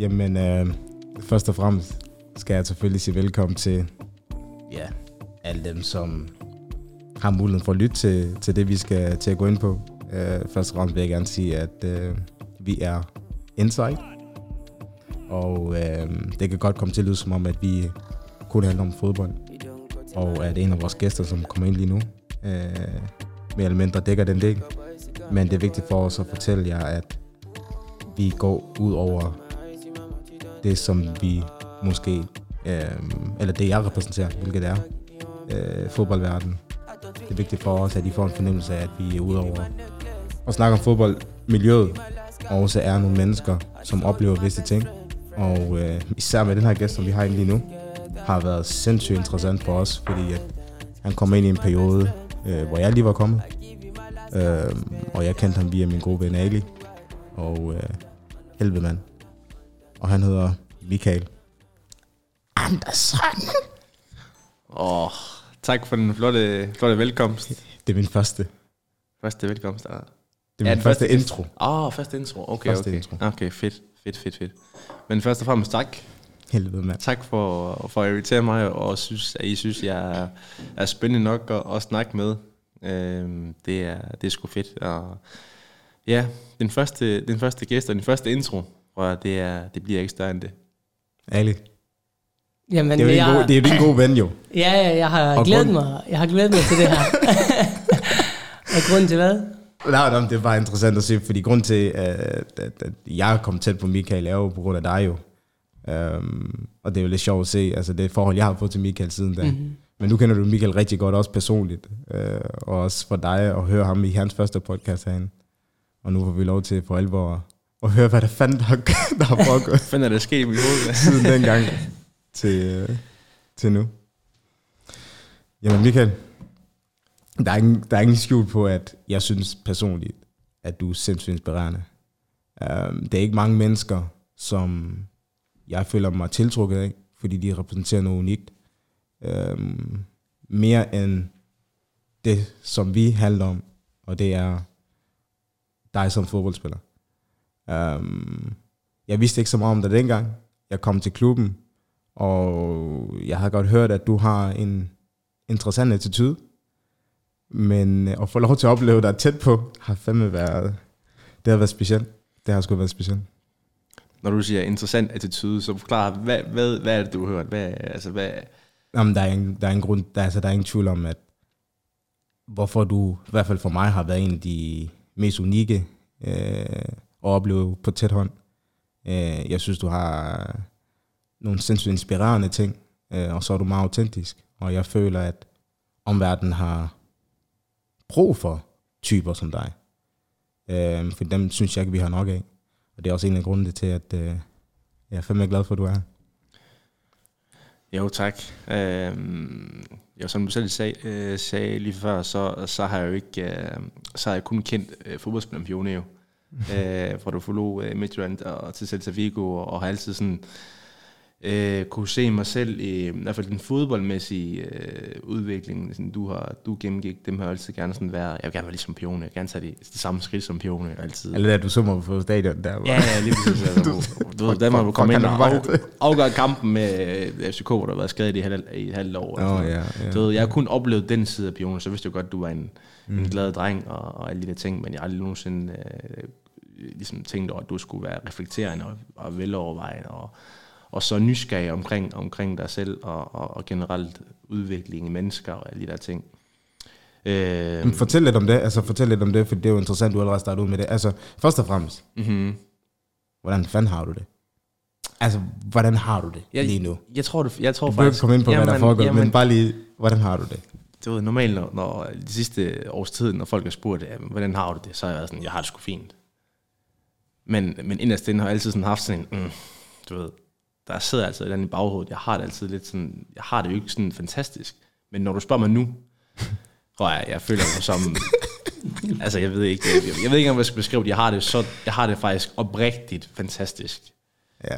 Jamen, øh, først og fremmest skal jeg selvfølgelig sige velkommen til ja, alle dem, som har muligheden for at lytte til, til det, vi skal til at gå ind på. Øh, først og fremmest vil jeg gerne sige, at øh, vi er Insight. Og øh, det kan godt komme til at lyde som om, at vi kun handler om fodbold. Og at en af vores gæster, som kommer ind lige nu, øh, mere eller mindre dækker den del. Men det er vigtigt for os at fortælle jer, at vi går ud over det, som vi måske, øh, eller det jeg repræsenterer, hvilket er øh, fodboldverdenen. Det er vigtigt for os, at de får en fornemmelse af, at vi er udover at snakke om fodboldmiljøet, og også er nogle mennesker, som oplever visse ting. Og øh, især med den her gæst, som vi har inde lige nu, har været sindssygt interessant for os, fordi at han kom ind i en periode, øh, hvor jeg lige var kommet. Øh, og jeg kendte ham via min gode ven Ali. Og øh, helvede mand. Og han hedder Michael Andersen. Åh, oh, tak for den flotte, flotte velkomst. Det er min første. Første velkomst. Ah. Det er min ja, første, første intro. Åh, oh, første intro. Okay, Første okay. intro. Okay, fedt, fedt, fedt, fedt. Men først og fremmest tak. Helvede mand. Tak for, for at invitere mig, og synes, at I synes, jeg er, er spændende nok at, at snakke med. Øhm, det, er, det er sgu fedt. Og ja, den første, den første gæst og den første intro, og det, er, det bliver ikke større end det. Ali. Jamen, Det er jo din jeg, gode, det er jo din gode ven jo. ja, ja, jeg har Og glædet grund- mig. Jeg har glædet mig til det her. og grunden til hvad? Nej, nej, det er bare interessant at se, fordi grund til, at, at, at jeg kommet tæt på Michael, er jo på grund af dig jo. Um, og det er jo lidt sjovt at se, altså det forhold, jeg har fået til Michael siden da. Mm-hmm. Men nu kender du Michael rigtig godt, også personligt. Uh, og også for dig at høre ham i hans første podcast herinde. Og nu får vi lov til for alvor at høre, hvad der fanden der, der har foregået Hvad er der sket i mit hoved? siden dengang til, uh, til nu. Jamen Michael, der er, ingen, der er ingen skjul på, at jeg synes personligt, at du er sindssygt inspirerende. Um, det er ikke mange mennesker, som jeg føler mig tiltrukket af, fordi de repræsenterer noget unikt. Um, mere end det, som vi handler om, og det er dig som fodboldspiller. Um, jeg vidste ikke så meget om dig dengang. Jeg kom til klubben, og jeg har godt hørt, at du har en interessant attitude. Men øh, at få lov til at opleve dig tæt på, har fandme været, det har været specielt. Det har sgu været specielt. Når du siger interessant attitude, så forklar, hvad, hvad, hvad er det, du har hørt? Hvad, altså, hvad, Jamen, der er ingen, der er ingen grund, der, er- altså, der er ingen tvivl om, at hvorfor du, i hvert fald for mig, har været en af de mest unikke øh, at opleve på tæt hånd. Øh, jeg synes, du har nogle sindssygt inspirerende ting, øh, og så er du meget autentisk. Og jeg føler, at omverdenen har brug for typer som dig. Øh, for dem synes jeg ikke, vi har nok af. Og det er også en af grundene til, at øh, jeg er fandme glad for, at du er her. Jo, tak. Øh, jo, som du selv sag, øh, sagde lige før, så, så har jeg jo ikke, øh, så har jeg kun kendt øh, fodboldspilleren Fione jo. øh, fra du forlod øh, Midtjylland og til Celta Vigo, og, og har altid sådan, øh, kunne se mig selv i, i hvert fald den fodboldmæssige øh, udvikling, sådan, du har du gennemgik, dem har jeg altid gerne sådan være, jeg vil gerne være ligesom Pione, jeg vil gerne tage det, det samme skridt som Pione altid. Eller da du så mig på stadion der. hvor- Ja, ja, lige præcis. Altså, du, du ved, Danmark fuck, kom fuck, ind og af, bare- afgør kampen med øh, FCK, hvor der har været skadet i et halvt, i et halvt år. Nå, sådan ja. Du ved, jeg har kun oplevet den side af Pione, så vidste jeg godt, du var en, mm. en glad dreng og, og alle de der ting, men jeg har aldrig nogensinde øh, ligesom tænkt over, at du skulle være reflekterende og, og velovervejende og, og så nysgerrig omkring, omkring dig selv og, og, og generelt udvikling i mennesker og alle de der ting. Øh, fortæl lidt om det, altså fortæl lidt om det, for det er jo interessant, du allerede startede ud med det. Altså, først og fremmest, mm-hmm. hvordan fanden har du det? Altså, hvordan har du det jeg, lige nu? Jeg tror, det, jeg tror Du faktisk... komme ind på, hvad der foregår, jamen, men bare lige, hvordan har du det? du ved, normalt, når, når de sidste års tid, når folk har spurgt, hvordan har du det, så har jeg været sådan, jeg har det sgu fint. Men, men inderst inde har jeg altid sådan haft sådan en, mm, du ved, der sidder altid et eller andet i baghovedet. Jeg har det altid lidt sådan, jeg har det jo ikke sådan fantastisk. Men når du spørger mig nu, tror jeg, jeg føler mig som, altså jeg ved ikke, jeg, jeg ved ikke, om jeg skal beskrive det. Jeg har det, så, jeg har det faktisk oprigtigt fantastisk. Ja.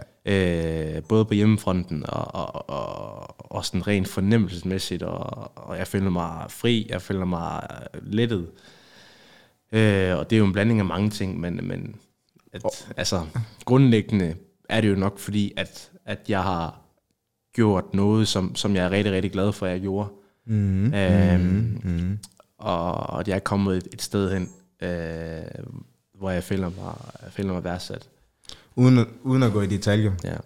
Øh, både på hjemmefronten og, og, og, og sådan rent fornemmelsesmæssigt, og, og jeg føler mig fri, jeg føler mig lettet. Øh, og det er jo en blanding af mange ting, men, men at, altså, grundlæggende er det jo nok fordi, at, at jeg har gjort noget, som, som jeg er rigtig, rigtig glad for, at jeg gjorde. Mm-hmm. Øhm, mm-hmm. Og at jeg er kommet et, et sted hen, øh, hvor jeg føler mig, jeg føler mig værdsat. Uden, at- uden at gå i detaljer, Ja.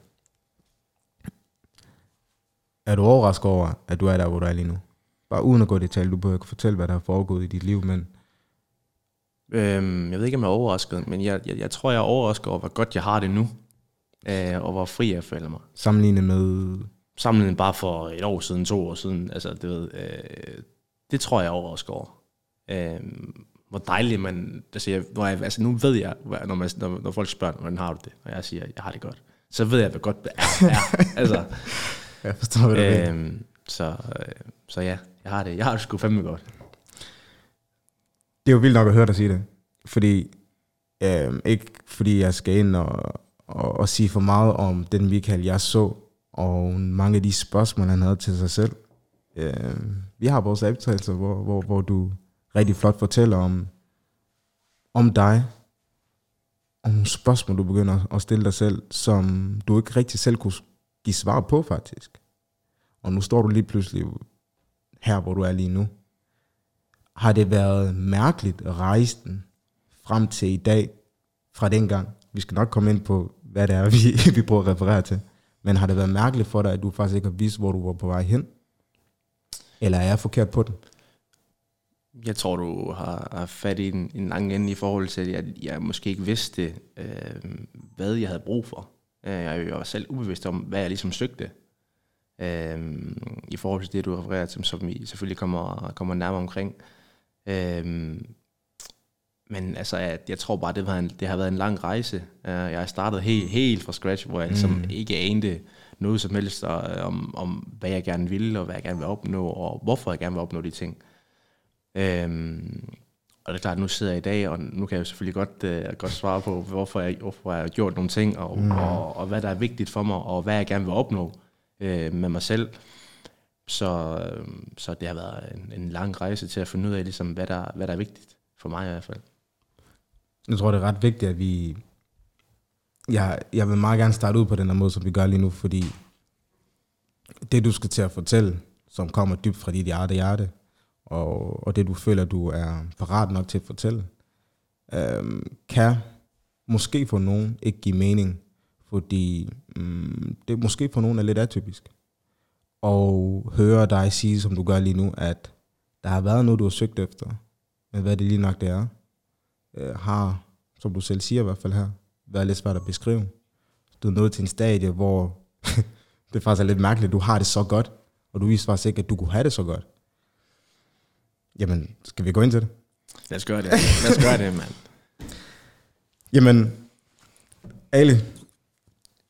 er du overrasket over, at du er der, hvor du er lige nu? Bare uden at gå i detaljer, du behøver ikke fortælle, hvad der er foregået i dit liv, men Øhm, jeg ved ikke, om jeg er overrasket, men jeg, jeg, jeg tror, jeg er overrasket over, hvor godt jeg har det nu. Øh, og hvor fri jeg føler mig. sammenlignet med... Sammenlignet bare for et år siden, to år siden. Altså, det, ved, øh, det tror jeg er overrasket over. Øh, hvor dejligt man... Altså, jeg, hvor jeg, altså, nu ved jeg, når, man, når, når folk spørger, hvordan har du det? Og jeg siger, jeg har det godt. Så ved jeg, hvad godt det er. er. altså, Jeg forstår, hvad du øh, så, øh, så ja, jeg har det. Jeg har det sgu fandme godt. Det er jo vildt nok at høre dig sige det. Fordi, øh, ikke fordi jeg skal ind og, og, og sige for meget om den Michael, jeg så, og mange af de spørgsmål, han havde til sig selv. Øh, vi har vores optagelser, hvor, hvor, hvor du rigtig flot fortæller om, om dig, om nogle spørgsmål, du begynder at stille dig selv, som du ikke rigtig selv kunne give svar på, faktisk. Og nu står du lige pludselig her, hvor du er lige nu har det været mærkeligt at rejse den frem til i dag, fra dengang. Vi skal nok komme ind på, hvad det er, vi, vi prøver at referere til. Men har det været mærkeligt for dig, at du faktisk ikke har vist, hvor du var på vej hen? Eller er jeg forkert på den? Jeg tror, du har, har fat i en, en lang ende i forhold til, at jeg, jeg måske ikke vidste, øh, hvad jeg havde brug for. Øh, jeg var selv ubevidst om, hvad jeg ligesom søgte. Øh, I forhold til det, du refererer til, som vi selvfølgelig kommer, kommer nærmere omkring. Øh, men altså, jeg, jeg tror bare, det, var en, det har været en lang rejse. Øh, Jeg har startet helt, helt fra scratch, hvor jeg ligesom Mm. ikke anede noget som helst øh, om, om, hvad jeg gerne ville, og hvad jeg gerne vil opnå, og hvorfor jeg gerne vil opnå de ting. Øhm, og det er klart, nu sidder jeg i dag, og nu kan jeg jo selvfølgelig godt, øh, godt svare på, hvorfor jeg, hvorfor jeg har gjort nogle ting, og, mm. og, og hvad der er vigtigt for mig, og hvad jeg gerne vil opnå øh, med mig selv. Så, øh, så det har været en, en lang rejse til at finde ud af, ligesom, hvad, der, hvad der er vigtigt for mig i hvert fald. Jeg tror, det er ret vigtigt, at vi... Jeg, jeg vil meget gerne starte ud på den her måde, som vi gør lige nu, fordi det, du skal til at fortælle, som kommer dybt fra dit hjerte hjerte, og, og det, du føler, du er parat nok til at fortælle, øh, kan måske for nogen ikke give mening, fordi øh, det måske for nogen er lidt atypisk. Og høre dig sige, som du gør lige nu, at der har været noget, du har søgt efter, men hvad det lige nok det er, øh, har, som du selv siger i hvert fald her, været lidt svært at beskrive. Du er nået til en stadie, hvor det faktisk er lidt mærkeligt, at du har det så godt, og du viser faktisk ikke, at du kunne have det så godt. Jamen, skal vi gå ind til det? Lad os gøre det. Lad os gøre det, mand. Jamen, Ali,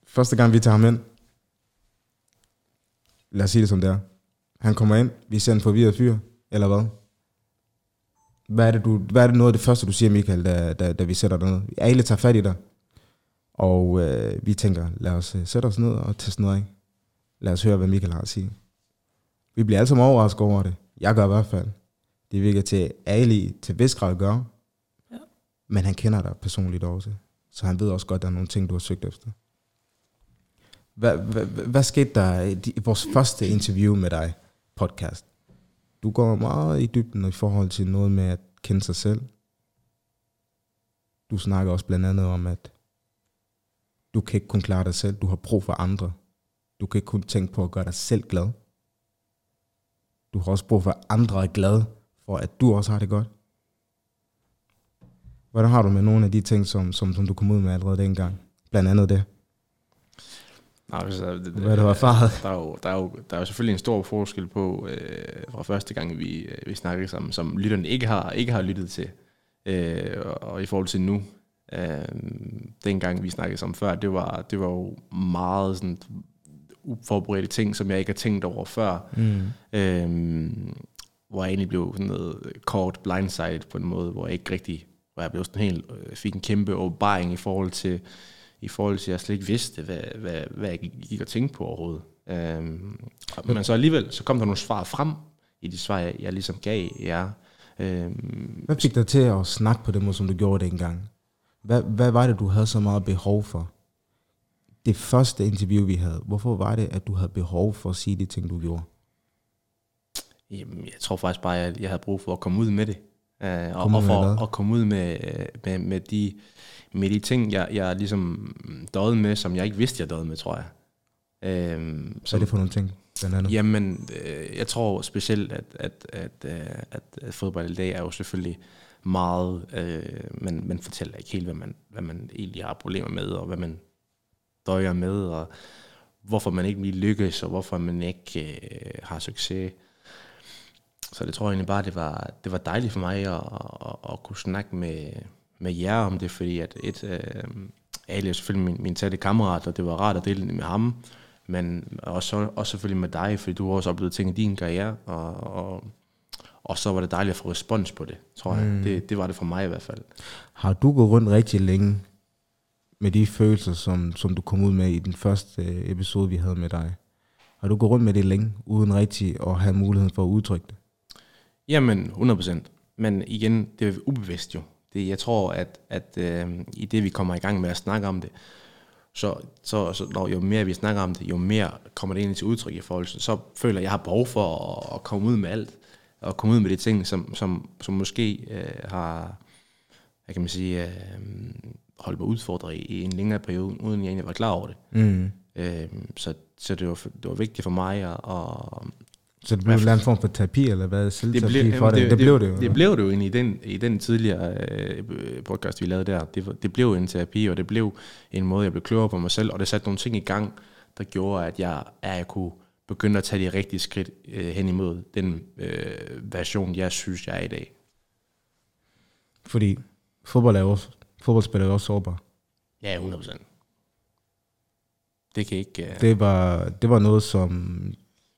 første gang vi tager ham ind, lad os sige det som det er. Han kommer ind, vi ser en forvirret fyr, eller hvad? Hvad er, det, du, hvad er det noget af det første, du siger, Michael, da, da, da vi sætter dig ned? Ali tager fat i dig, og øh, vi tænker, lad os øh, sætte os ned og teste noget af. Lad os høre, hvad Michael har at sige. Vi bliver alle sammen overrasket over det. Jeg gør i hvert fald. Det virker til, Ali til vis grad gør, men han kender dig personligt også. Så han ved også godt, at der er nogle ting, du har søgt efter. Hvad, hvad, hvad, hvad skete der i i vores første interview med dig, podcast? Du går meget i dybden i forhold til noget med at kende sig selv. Du snakker også blandt andet om, at du kan ikke kun klare dig selv. Du har brug for andre. Du kan ikke kun tænke på at gøre dig selv glad. Du har også brug for, at andre er glade for, at du også har det godt. Hvordan har du med nogle af de ting, som, som, som du kom ud med allerede dengang? Blandt andet det. Nej, altså, det, Hvad har du erfaret? Der er, jo, der, er jo, der er jo selvfølgelig en stor forskel på, øh, fra første gang vi, øh, vi snakkede sammen, som lytterne ikke har, ikke har lyttet til, øh, og, og i forhold til nu. Øh, dengang vi snakkede sammen før, det var, det var jo meget sådan uforberedte ting, som jeg ikke har tænkt over før. Mm. Øhm, hvor jeg egentlig blev sådan noget kort blindsided på en måde, hvor jeg ikke rigtig, hvor jeg blev sådan helt, øh, fik en kæmpe åbenbaring i forhold til, i forhold til, at jeg slet ikke vidste, hvad, hvad, hvad jeg gik og tænkte på overhovedet. Øhm, men så alligevel, så kom der nogle svar frem i de svar, jeg, jeg ligesom gav jer. Øhm, Hvad fik dig til at snakke på den måde, som du gjorde dengang? Hvad, hvad var det, du havde så meget behov for? det første interview, vi havde, hvorfor var det, at du havde behov for at sige de ting, du gjorde? Jamen, jeg tror faktisk bare, at jeg havde brug for at komme ud med det. Øh, og, og for at komme ud med, øh, med, med, de, med de ting, jeg, jeg ligesom døde med, som jeg ikke vidste, jeg døde med, tror jeg. Øhm, som, er det for nogle ting, blandt andet? Jamen, øh, jeg tror specielt, at, at, at, øh, at, at fodbold i dag er jo selvfølgelig meget, øh, man, man fortæller ikke helt, hvad man, hvad man egentlig har problemer med, og hvad man døjer med, og hvorfor man ikke lige lykkes, og hvorfor man ikke øh, har succes. Så det tror jeg egentlig bare, det var, det var dejligt for mig at, at, at kunne snakke med, med jer om det, fordi at et, øh, Ali er selvfølgelig min, min tætte kammerat, og det var rart at dele det med ham, men også, også selvfølgelig med dig, fordi du har også oplevet ting i din karriere, og, og, og så var det dejligt at få respons på det, tror jeg. Mm. Det, det var det for mig i hvert fald. Har du gået rundt rigtig længe med de følelser, som, som du kom ud med i den første øh, episode, vi havde med dig? Har du gået rundt med det længe, uden rigtig at have muligheden for at udtrykke det? Jamen, 100%. Men igen, det er ubevidst jo. Det, jeg tror, at, at øh, i det, vi kommer i gang med at snakke om det, så, så, så når jo mere vi snakker om det, jo mere kommer det ind til udtryk i forhold til, så føler jeg, at jeg har behov for at, at komme ud med alt, og komme ud med de ting, som, som, som måske øh, har, hvad kan man sige, øh, holdt mig udfordret i, i en længere periode, uden jeg egentlig var klar over det. Mm. Øh, så så det, var, det var vigtigt for mig at, at, Så det blev en eller anden form for terapi, eller hvad? det Selvterapi blev, for det? Det, det blev det jo. Det blev det jo egentlig i den, i den tidligere øh, podcast, vi lavede der. Det, det blev en terapi, og det blev en måde, jeg blev klogere på mig selv, og det satte nogle ting i gang, der gjorde, at jeg, at jeg kunne begynde at tage de rigtige skridt øh, hen imod den øh, version, jeg synes, jeg er i dag. Fordi fodbold er også, fodboldspiller er også sårbar. Ja, 100%. Det kan ikke... Øh, Det var, det var noget, som...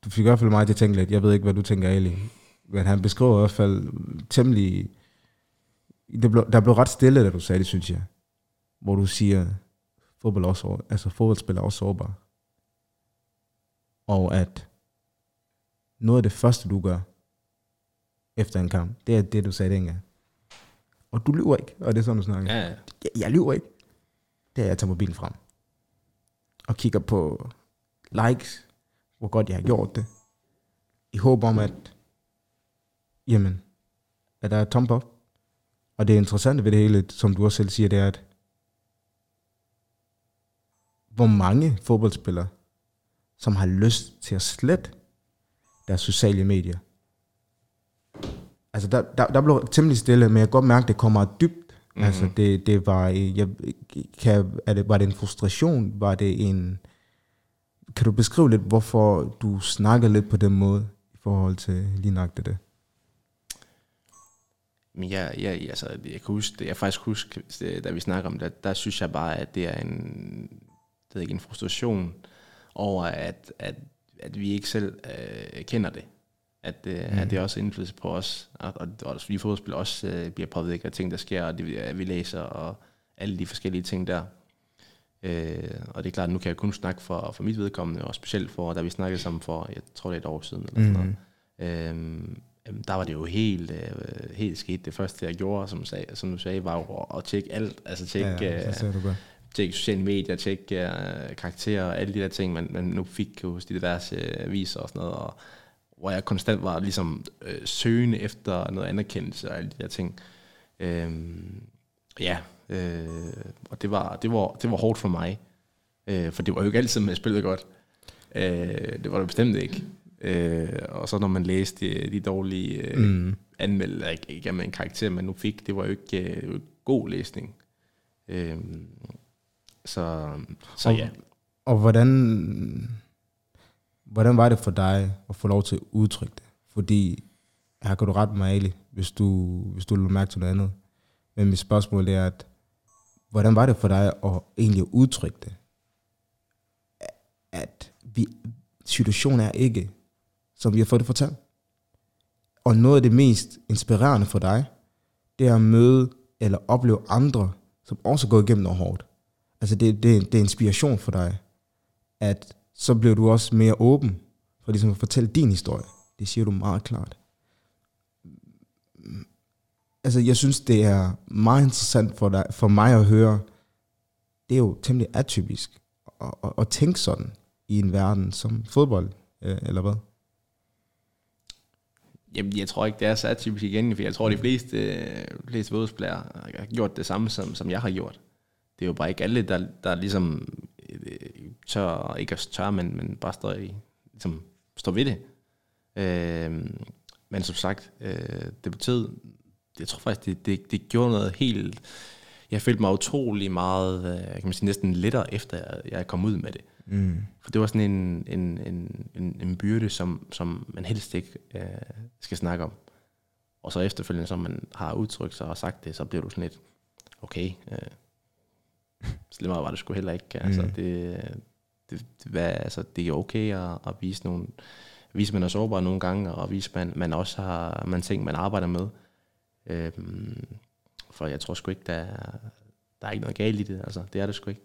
Du fik i hvert fald mig til at tænke lidt. Jeg ved ikke, hvad du tænker, Ali. Men han beskriver i hvert fald temmelig... Det blev, der blev ret stille, da du sagde det, synes jeg. Hvor du siger, fodbold også, altså fodboldspiller er også sårbar. Og at noget af det første, du gør efter en kamp, det er det, du sagde dengang. Og du lyver ikke, og det er sådan, du snakker. ja, jeg, jeg lyver ikke. Det er, at jeg tager mobilen frem. Og kigger på likes, hvor godt jeg har gjort det. I håb om, at, jamen, at der er thumb up. Og det interessante ved det hele, som du også selv siger, det er, at hvor mange fodboldspillere, som har lyst til at slette deres sociale medier. Altså, der, der, der blev temmelig stille, men jeg kan godt mærke, at det kommer dybt Mm-hmm. Altså det, det var, jeg, kan, er det, var det en frustration? Var det en, kan du beskrive lidt, hvorfor du snakker lidt på den måde, i forhold til lige nok det? Men jeg, jeg, altså, jeg kan huske, jeg faktisk huske, det, da vi snakker om det, der synes jeg bare, at det er en, det er ikke en frustration over, at, at, at vi ikke selv øh, kender det. At, øh, mm. at det også indflydelse på os, og, og, og vi fodboldspil også øh, bliver påvirket af ting, der sker, og det vi, vi læser, og alle de forskellige ting der. Øh, og det er klart, nu kan jeg kun snakke for, for mit vedkommende, og specielt for, da vi snakkede sammen for, jeg tror det er et år siden, eller sådan noget. Øhm, der var det jo helt, øh, helt skidt. Det første, jeg gjorde, som, sag, som du sagde, var jo at tjekke alt. Altså tjekke, Ja, ja, øh, tjekke sociale medier, tjekke øh, karakterer og alle de der ting, man, man nu fik hos de diverse øh, aviser og sådan noget. Og, hvor jeg konstant var ligesom øh, søgende efter noget anerkendelse og alle de der ting. Øhm, ja, øh, og det var, det, var, det var hårdt for mig. Øh, for det var jo ikke altid, man spillede godt. Øh, det var det bestemt ikke. Øh, og så når man læste de, de dårlige øh, mm. anmeldelser, ikke, ikke en karakter, man nu fik, det var jo ikke, øh, god læsning. Øh, så, så Og- ja. Og hvordan, hvordan var det for dig at få lov til at udtrykke det? Fordi, her kan du rette mig, Ali, hvis du, hvis du vil mærke til noget andet. Men mit spørgsmål er, at hvordan var det for dig at egentlig udtrykke det? At vi, situationen er ikke, som vi har fået det fortalt. Og noget af det mest inspirerende for dig, det er at møde eller opleve andre, som også går igennem noget hårdt. Altså det, det, det er inspiration for dig, at så bliver du også mere åben for ligesom at fortælle din historie. Det siger du meget klart. Altså jeg synes, det er meget interessant for, dig, for mig at høre. Det er jo temmelig atypisk at, at, at tænke sådan i en verden som fodbold, øh, eller hvad? Jamen, jeg tror ikke, det er så atypisk igen, for jeg tror, de fleste, fleste fodboldspillere har gjort det samme, som, som jeg har gjort. Det er jo bare ikke alle, der, der ligesom øh, tør, ikke at tør, men, men bare står, i, ligesom, står ved det. Øh, men som sagt, øh, det betød, jeg tror faktisk, det, det, det gjorde noget helt... Jeg følte mig utrolig meget, øh, kan man sige, næsten lettere efter, jeg, jeg kom ud med det. Mm. For det var sådan en, en, en, en, en byrde, som, som man helst ikke øh, skal snakke om. Og så efterfølgende, som man har udtrykt sig og sagt det, så bliver du sådan lidt, okay, øh, slemmere var det sgu heller ikke. Altså, Mm. det, det, det, hvad, altså, det er okay at, at vise nogle, vise, man er sårbar nogle gange, og vise, man, man også har man ting, man arbejder med. Øhm, for jeg tror sgu ikke, der, er- der er ikke noget galt i det. Altså, det er det sgu ikke.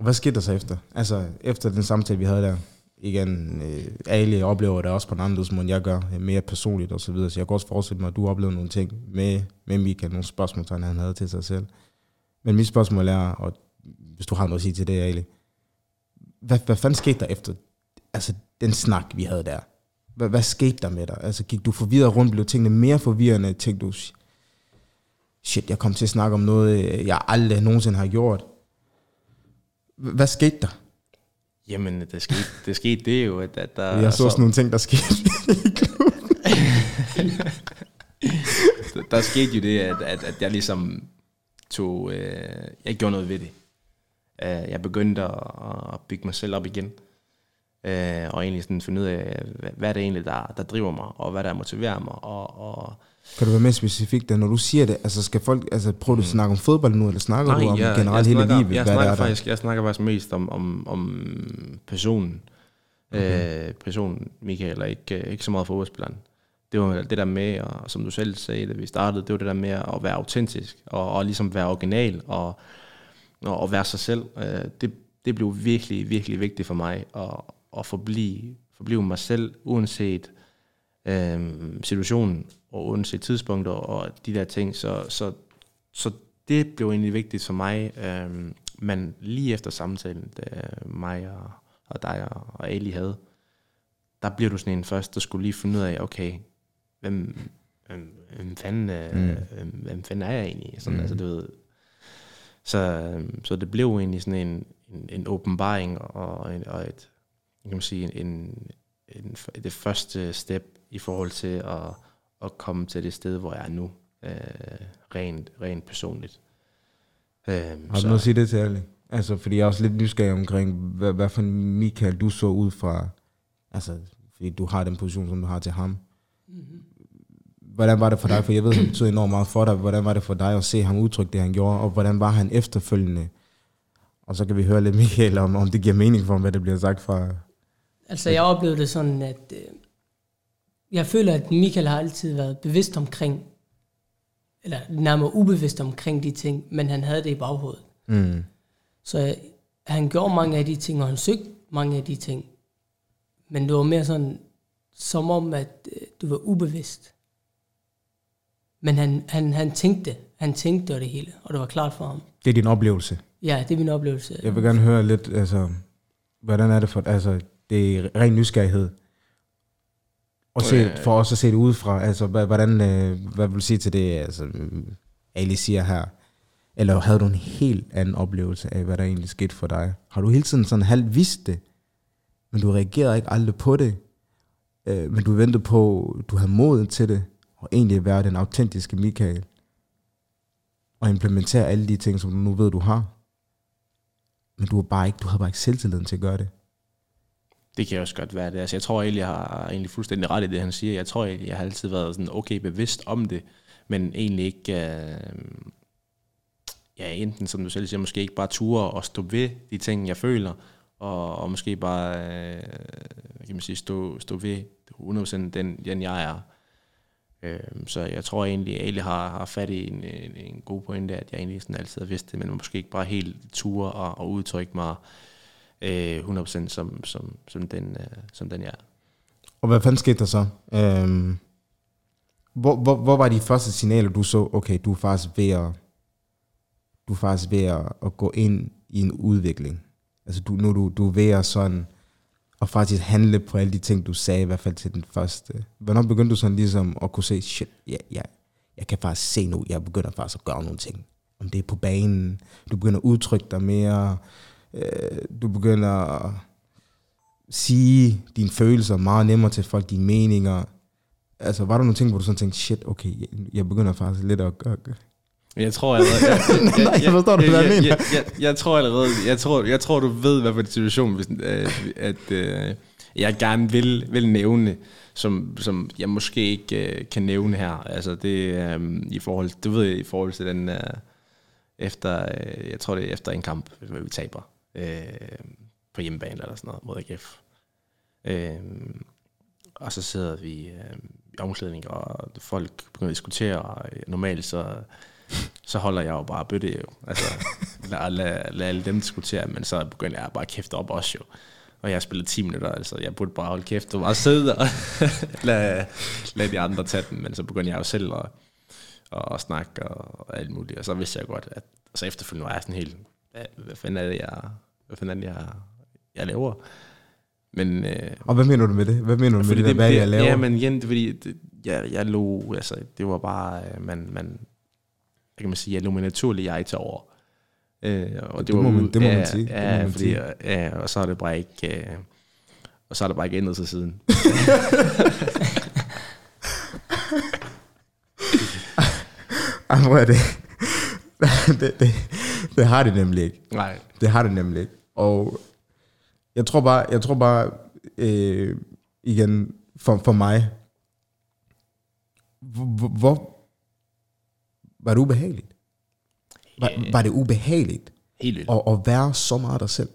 Hvad skete der så efter? Altså, efter den samtale, vi havde der, igen, øh, alle oplever det også på en anden måde, end jeg gør, mere personligt og så videre. Så jeg kan også forestille mig, at du oplevede nogle ting med, med Michael, nogle spørgsmål, han havde til sig selv. Men mit spørgsmål er, og hvis du har noget at sige til det, Ali, hvad, hvad fanden skete der efter altså, den snak, vi havde der? Hvad, hvad skete der med dig? Altså, gik du forvirret rundt? Blev tingene mere forvirrende? Tænkte du, shit, jeg kom til at snakke om noget, øh, jeg aldrig nogensinde har gjort? Hvad skete der? Jamen, det skete, det skete det er jo, at, at der... Jeg så sådan nogle ting, der skete. der, der skete jo det, at, at, at jeg ligesom tog... Øh, jeg gjorde noget ved det. Øh, jeg begyndte at, at bygge mig selv op igen. Øh, og egentlig sådan finde ud af, hvad, er det egentlig, der, der driver mig, og hvad der motiverer mig. Og, og kan du være mere specifik, da, når du siger det? Altså, skal folk, altså, prøver du at snakke om fodbold nu, eller snakker du om jeg, generelt jeg hele snakker, livet? Jeg hvad snakker, er, der? faktisk, jeg snakker faktisk mest om, om, om personen. Okay. Øh, personen, Michael, og ikke, øh, ikke så meget fodboldspilleren. Det var det der med, og som du selv sagde, da vi startede, det var det der med at være autentisk, og, og ligesom være original, og, og, og være sig selv. Øh, det, det blev virkelig, virkelig vigtigt for mig, at, at forblive, forblive mig selv, uanset øh, situationen, og uanset tidspunkter, og de der ting. Så, så, så det blev egentlig vigtigt for mig, øh, men lige efter samtalen, da mig og, og dig og, og Ali havde, der bliver du sådan en først, der skulle lige finde ud af, okay, hvem, hvem, hvem, fanden, Mm. hvem, hvem fanden er jeg egentlig? Sådan, Mm. altså, du ved, så, øh, så det blev egentlig sådan en, en, en åbenbaring og, en, og et, kan man sige, en, en, det første step i forhold til at, at komme til det sted, hvor jeg er nu, øh, rent, rent personligt. Øh, Har du noget at sige det til alle? Altså, fordi jeg er også lidt nysgerrig omkring, hvad, hvad for en Michael du så ud fra, altså, fordi du har den position, som du har til ham. Hvordan var det for dig? For jeg ved, det betyder enormt meget for dig. Hvordan var det for dig at se ham udtrykke det, han gjorde? Og hvordan var han efterfølgende? Og så kan vi høre lidt Michael om, om det giver mening for ham, hvad det bliver sagt fra... Altså, jeg oplevede det sådan, at øh, jeg føler, at Michael har altid været bevidst omkring, eller nærmere ubevidst omkring de ting, men han havde det i baghovedet. Mm. Så øh, han gjorde mange af de ting, og han søgte mange af de ting. Men det var mere sådan, som om, at øh, du var ubevidst. Men han, han, han tænkte, han tænkte det hele, og det var klart for ham. Det er din oplevelse. Ja, det er min oplevelse. Jeg vil gerne høre lidt, altså, hvordan er det for, altså, det er ren nysgerrighed. Og se, Øh. for os at se det udefra, altså, hvordan, øh, hvad vil du sige til det, altså, Ali siger her, eller havde du en helt anden oplevelse af, hvad der egentlig skete for dig? Har du hele tiden sådan halvt vidst det, men du reagerede ikke aldrig på det, øh, men du ventede på, du havde modet til det, og egentlig være den autentiske Michael, og implementere alle de ting, som du nu ved, du har? Men du, var bare ikke, du havde bare ikke selvtilliden til at gøre det. Det kan også godt være det. Altså, jeg tror egentlig, jeg har egentlig fuldstændig ret i det, han siger. Jeg tror egentlig, jeg har altid været sådan okay bevidst om det, men egentlig ikke, øh, ja, enten som du selv siger, måske ikke bare ture og stå ved de ting, jeg føler, og, og måske bare, øh, hvad kan man sige, stå, stå ved 100% den, den jeg er. Øh, så jeg tror egentlig, at Ali har, har fat i en, en, en god pointe, at jeg egentlig sådan altid har vidst det, men måske ikke bare helt ture og, og udtrykke mig øh, 100% som, som, som, den, øh, som den jeg er. Og hvad fanden skete der så? Øhm, hvor, hvor, hvor var de første signaler, du så, okay, du er faktisk ved at, du er faktisk ved at, at gå ind i en udvikling? Altså du, nu du, du er ved at sådan, og faktisk handle på alle de ting, du sagde, i hvert fald til den første. Hvornår begyndte du sådan ligesom at kunne se, shit, ja, ja, jeg kan faktisk se nu, jeg begynder faktisk at gøre nogle ting. Om det er på banen, du begynder at udtrykke dig mere, øh, du begynder at sige dine følelser meget nemmere til folk, dine meninger. Altså, var der nogle ting, hvor du sådan tænkte, shit, okay, jeg, jeg begynder faktisk lidt at gøre... Jeg tror allerede... Jeg, jeg, Nej, jeg forstår, hvad jeg jeg, mener. jeg, jeg, jeg, tror allerede... Jeg tror, jeg tror, du ved, hvad for en situation, hvis, øh, at øh, jeg gerne vil, vil nævne, som, som jeg måske ikke øh, kan nævne her. Altså, det øh, i forhold... Du ved, i forhold til den... Øh, efter... Øh, jeg tror, det er efter en kamp, hvor vi taber. Øh, på hjemmebane eller sådan noget, mod AGF. Øh, og så sidder vi øh, i omklædning, og folk begynder at diskutere, og øh, normalt så, så holder jeg jo bare bøtte jo. Altså, lad, lad, lad alle dem diskutere, men så begynder jeg bare at kæfte op også jo. Og jeg har spillet 10 minutter, altså jeg burde bare holde kæft og bare sidde og lad, lad de andre tage den, men så begyndte jeg jo selv at, at, at snakke og, og alt muligt, og så vidste jeg godt, at så efterfølgende var jeg sådan helt, hvad, hvad fanden er det, jeg, hvad fanden er det, jeg, jeg laver? Men, øh, Og hvad mener du med det? Hvad mener du med fordi det, der, hvad jeg laver? Ja, men igen, det er fordi, det, jeg, jeg lå, altså, det var bare, øh, man, man, hvad kan man sige, jeg lå med naturlig jeg til over. Øh, og det, Det var må man- det må man ja, sige. Det må Ja, man fordi, sige. ja, og så er det bare ikke, øh, og så er det bare ikke ændret sig siden. Ej, hvor er det? det, det, det har det nemlig ikke. Nej. Det har det nemlig ikke. Og jeg tror bare, jeg tror bare øh, igen, for, for mig, hvor, hvor var det ubehageligt? Var, Ja. var det ubehageligt Helt vildt. at, at være så meget dig selv?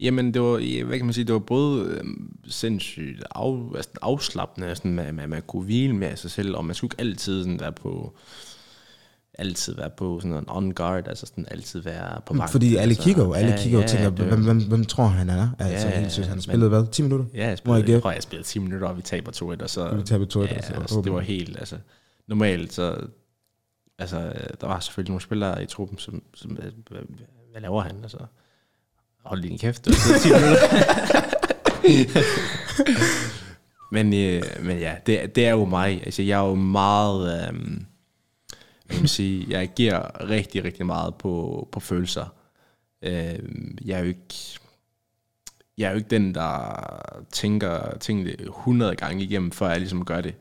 Jamen, det var, hvad kan man sige, det var både øh, sindssygt af, altså, afslappende, sådan, med, med, man kunne hvile med sig selv, og man skulle ikke altid sådan, være på altid være på sådan en on guard, altså sådan altid være på vagt. Fordi alle altså, kigger jo, alle ja, kigger jo og ja, tænker, hvem, hvem, hvem tror han han er? Altså, Ja, helt seriøst, han har men- spillet hvad? 10 minutter? Ja, jeg, spillede, jeg tror, jeg spillede 10 minutter, og vi taber 2-1, og så... Vi taber 2-1, ja, og så altså, det var helt, altså... Normalt, så... Altså, der var selvfølgelig nogle spillere i truppen, som... som hvad, hvad, hvad laver han? Altså, hold din kæft, det var 10 minutter. men, øh, men ja, det, det er jo mig. Altså, jeg er jo meget... Øh, jeg vil sige, jeg giver rigtig, rigtig meget på, på følelser. Øh, jeg er jo ikke jeg er jo ikke den, der tænker tingene 100 gange igennem, før jeg ligesom gør det.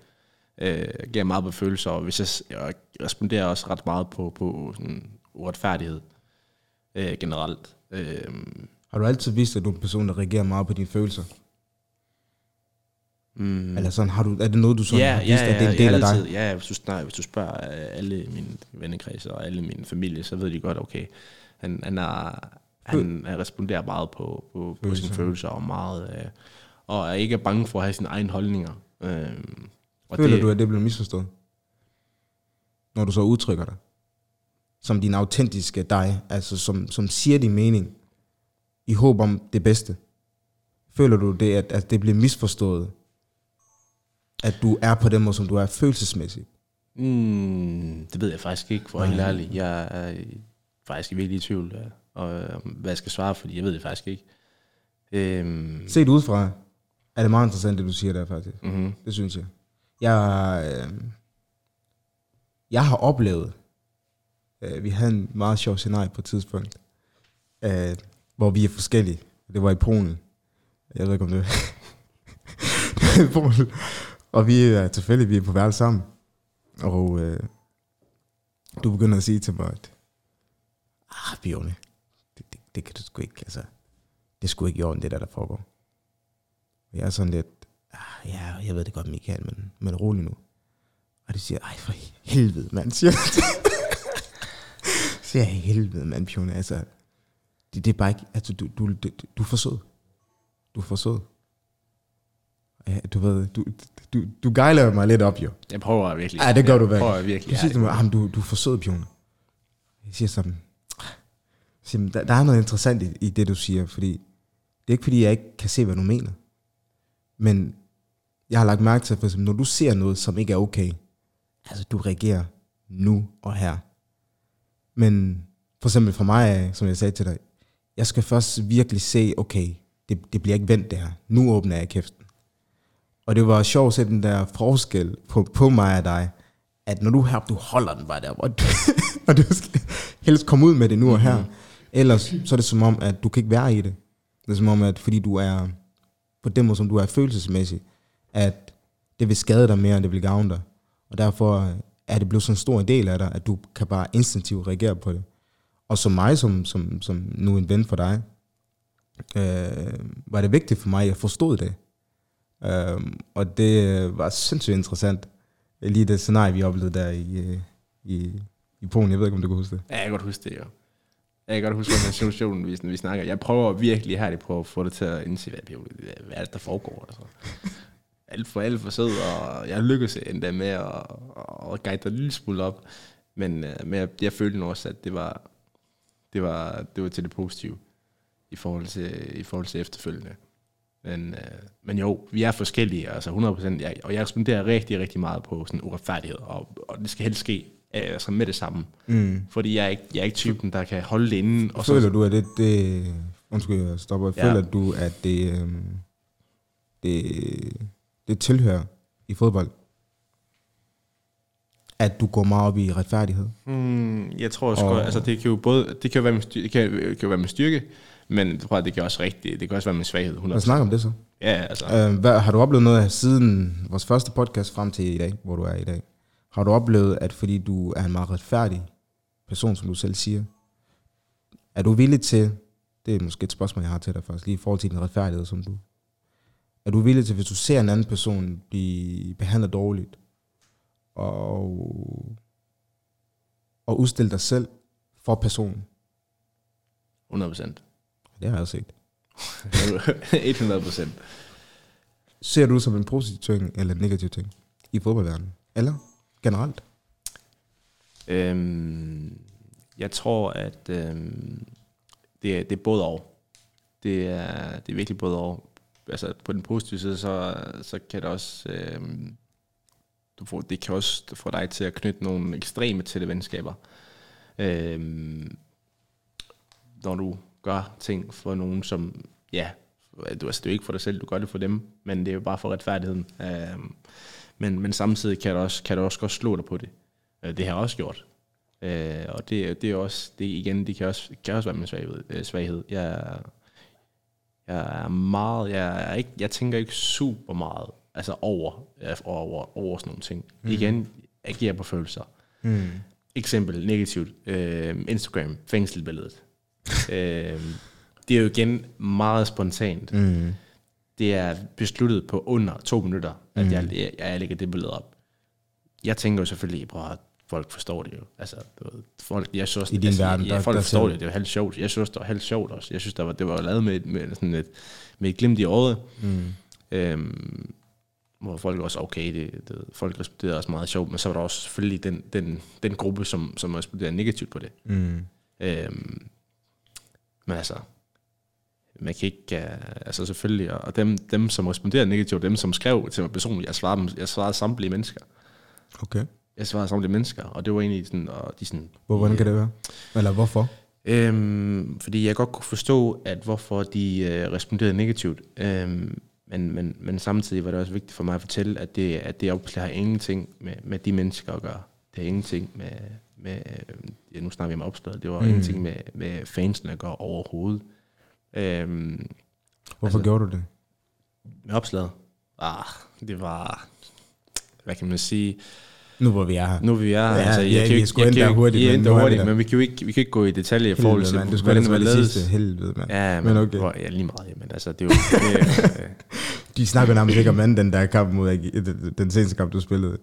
Øh, jeg giver meget på følelser, og hvis jeg, jeg responderer også ret meget på, på sådan uretfærdighed øh, generelt. Øh, Har du altid vist, at du er en person, der reagerer meget på dine følelser? Mm, Eller sådan, har du, er det noget, du sådan ja, har vist, ja, at det er en del af dig? altid, Ja, hvis du, nej, hvis du spørger øh, alle mine vennekredse og alle min familie, så ved de godt, okay, han, han, er, han, han responderer meget på, på, på sine Følelser. og meget, øh, og er ikke bange for at have sine egne holdninger. Øh, og Føler du, at det bliver misforstået? Når du så udtrykker dig? Som din autentiske dig, altså som, som siger din mening, i håb om det bedste. Føler du det, at, at det bliver misforstået? At du er på den måde, som du er følelsesmæssigt? Mm, det ved jeg faktisk ikke, for helt Nej. ærlig. Jeg er faktisk virkelig i tvivl og, om, hvad jeg skal svare, fordi jeg ved det faktisk ikke. Øhm, Set udefra, er det meget interessant, det du siger der faktisk. mm-hmm. Det synes jeg. Jeg, øh, jeg har oplevet, øh, vi havde en meget sjov scenarie på et tidspunkt, øh, hvor vi er forskellige. Det var i Polen. Jeg ved ikke, om det var i Polen. Og vi er tilfældigt, vi er på værelse sammen. Og øh, du begynder at sige til mig, at ah, Bjørne, det, det, det kan du sgu ikke, altså, det er sgu ikke i orden, det der, der foregår. Jeg er sådan lidt, ah, ja, jeg ved det godt, Michael, men, men rolig nu. Og du siger, ej, for helvede, mand, siger jeg. siger jeg, helvede, mand, Bjørne, altså, det, det er bare ikke, altså, du, du, du, du er for sød. Du er for sød. Ja, du ved, du, du, du gejler mig lidt op, jo. Jeg prøver virkelig. Ja, det gør jeg du virkelig. prøver virkelig. Du siger til mig, "Ah, du, du er for sød, Bjørn. Jeg siger sådan, jeg siger, "Men der, der er noget interessant i, i det, du siger, fordi det er ikke, fordi jeg ikke kan se, hvad du mener. Men jeg har lagt mærke til, for eksempel, når du ser noget, som ikke er okay, altså du reagerer nu og her. Men for eksempel for mig, som jeg sagde til dig, jeg skal først virkelig se, okay, det, det bliver ikke vendt det her. Nu åbner jeg kæften. Og det var sjovt at se den der forskel på, på mig og dig, at når du her, du holder den bare der, og du, og du skal helst komme ud med det nu og her. Mm-hmm. Ellers så er det som om, at du kan ikke være i det. Det er som om, at fordi du er på den måde, som du er følelsesmæssig, at det vil skade dig mere, end det vil gavne dig. Og derfor er det blevet sådan en stor del af dig, at du kan bare instinktivt reagere på det. Og som mig, som, som, som nu en ven for dig, øh, var det vigtigt for mig, at jeg forstod det. Øh, og det øh, var sindssygt interessant. Lige det scenarie, vi oplevede der i, øh, i, i Polen. Jeg ved ikke, om du kan huske det. Ja, jeg kan godt huske det, jo. Jeg kan godt huske den situation, vi, vi snakker. Jeg prøver virkelig her, at prøve at få det til at indse, hvad, hvad er det, der foregår. Altså. Alt for alt for sød, og jeg lykkedes endda med at, at guide dig en lille smule op. Men, øh, men jeg, jeg følte nu også, at det var, det var, det var til det positive i forhold til, i forhold til efterfølgende. Men, øh, men jo, vi er forskellige, altså 100%, jeg, og jeg responderer rigtig, rigtig meget på sådan uretfærdighed, og, og det skal helst ske øh, altså med det samme. Mm. Fordi jeg er, ikke, jeg er ikke typen, der kan holde det inde. Og føler så, du, at det, det undskyld, jeg stopper, ja. føler du, at det, øh, det, det tilhører i fodbold? At du går meget op i retfærdighed? Mm, jeg tror også, og, altså det kan jo både, det kan jo være med, styrke, det kan, det kan jo være med styrke, men jeg tror, det kan også rigtig, det kan også være med svaghed. 100%. Hvad snakker om det så? Ja, altså. Øh, hvad, har du oplevet noget siden vores første podcast frem til i dag, hvor du er i dag? Har du oplevet, at fordi du er en meget retfærdig person, som du selv siger, er du villig til, det er måske et spørgsmål, jeg har til dig først, lige i forhold til din retfærdighed, som du, er du villig til, hvis du ser en anden person blive behandlet dårligt, og, og udstille dig selv for personen? 100 procent. Det har jeg set. 100 procent. Ser du som en positiv ting eller en negativ ting i fodboldverdenen? Eller generelt? Øhm, jeg tror, at øhm, det, er, det er både og. Det er, det er virkelig både og. Altså på den positive side, så, så kan det også... Øhm, du får, det kan også få dig til at knytte nogle ekstreme tætte venskaber. Øhm, når du gør ting for nogen, som, ja, du, altså, det er jo ikke for dig selv, du gør det for dem, men det er jo bare for retfærdigheden. Øhm, men, men samtidig kan det også, kan det også godt slå dig på det. Øh, det har jeg også gjort. Øh, og det, det er også, det igen, det kan også, kan også være min svaghed. Øh, svaghed. Jeg, jeg er meget, jeg, er ikke, jeg tænker ikke super meget altså over, over, over sådan nogle ting. Mm. Igen, agerer på følelser. Mm. Eksempel negativt, øh, Instagram, fængselbilledet. Øh, det er jo igen meget spontant. Mm. Det er besluttet på under to minutter, at mm. jeg, jeg, jeg lægger det billede op. Jeg tænker jo selvfølgelig, at folk forstår det jo. Altså, folk, jeg synes, I din altså, verden, ja, der, folk der forstår det, det er jo halvt sjovt. Jeg synes, det var halvt sjovt også. Jeg synes, der var, det var lavet med, med, sådan et, med et glimt i øjet. Mm. Øhm, hvor folk også, okay, det, det, folk respekterede også meget sjovt, men så var der også selvfølgelig den, den, den gruppe, som, som respekterede negativt på det. Mm. Øhm, men altså, man kan ikke, uh, altså selvfølgelig, og dem, dem som responderede negativt, dem som skrev til mig personligt, jeg svarede, jeg svarede samtlige mennesker. Okay. Jeg svarede samtlige mennesker, og det var egentlig sådan, og de sådan... Hvor, hvordan kan det være? Eller hvorfor? Øhm, fordi jeg godt kunne forstå, at hvorfor de øh, responderede negativt. Øhm, men, men, men samtidig var det også vigtigt for mig at fortælle, at det, at det opslag har ingenting med, med de mennesker at gøre. Det har ingenting med, med ja, nu snakker vi om opslaget, det var mm. ingenting med, med fansene at gøre overhovedet. Øhm, Hvorfor altså, gjorde du det? Med opslaget? Ah, det var, hvad kan man sige, nu hvor vi er her. Nu hvor vi er her. Ja, altså, jeg, ja, kan, jeg skulle jeg, hurtigt, jeg, men, hurtigt, men vi kan jo ikke, vi kan ikke gå i detaljer i forhold til, man, du hvordan det var det sidste helvede, mand. Ja, men, men okay. Hvor, ja, lige meget, men altså, det er jo... det, De snakker nærmest ikke om anden, den der kamp mod den seneste kamp, du spillede.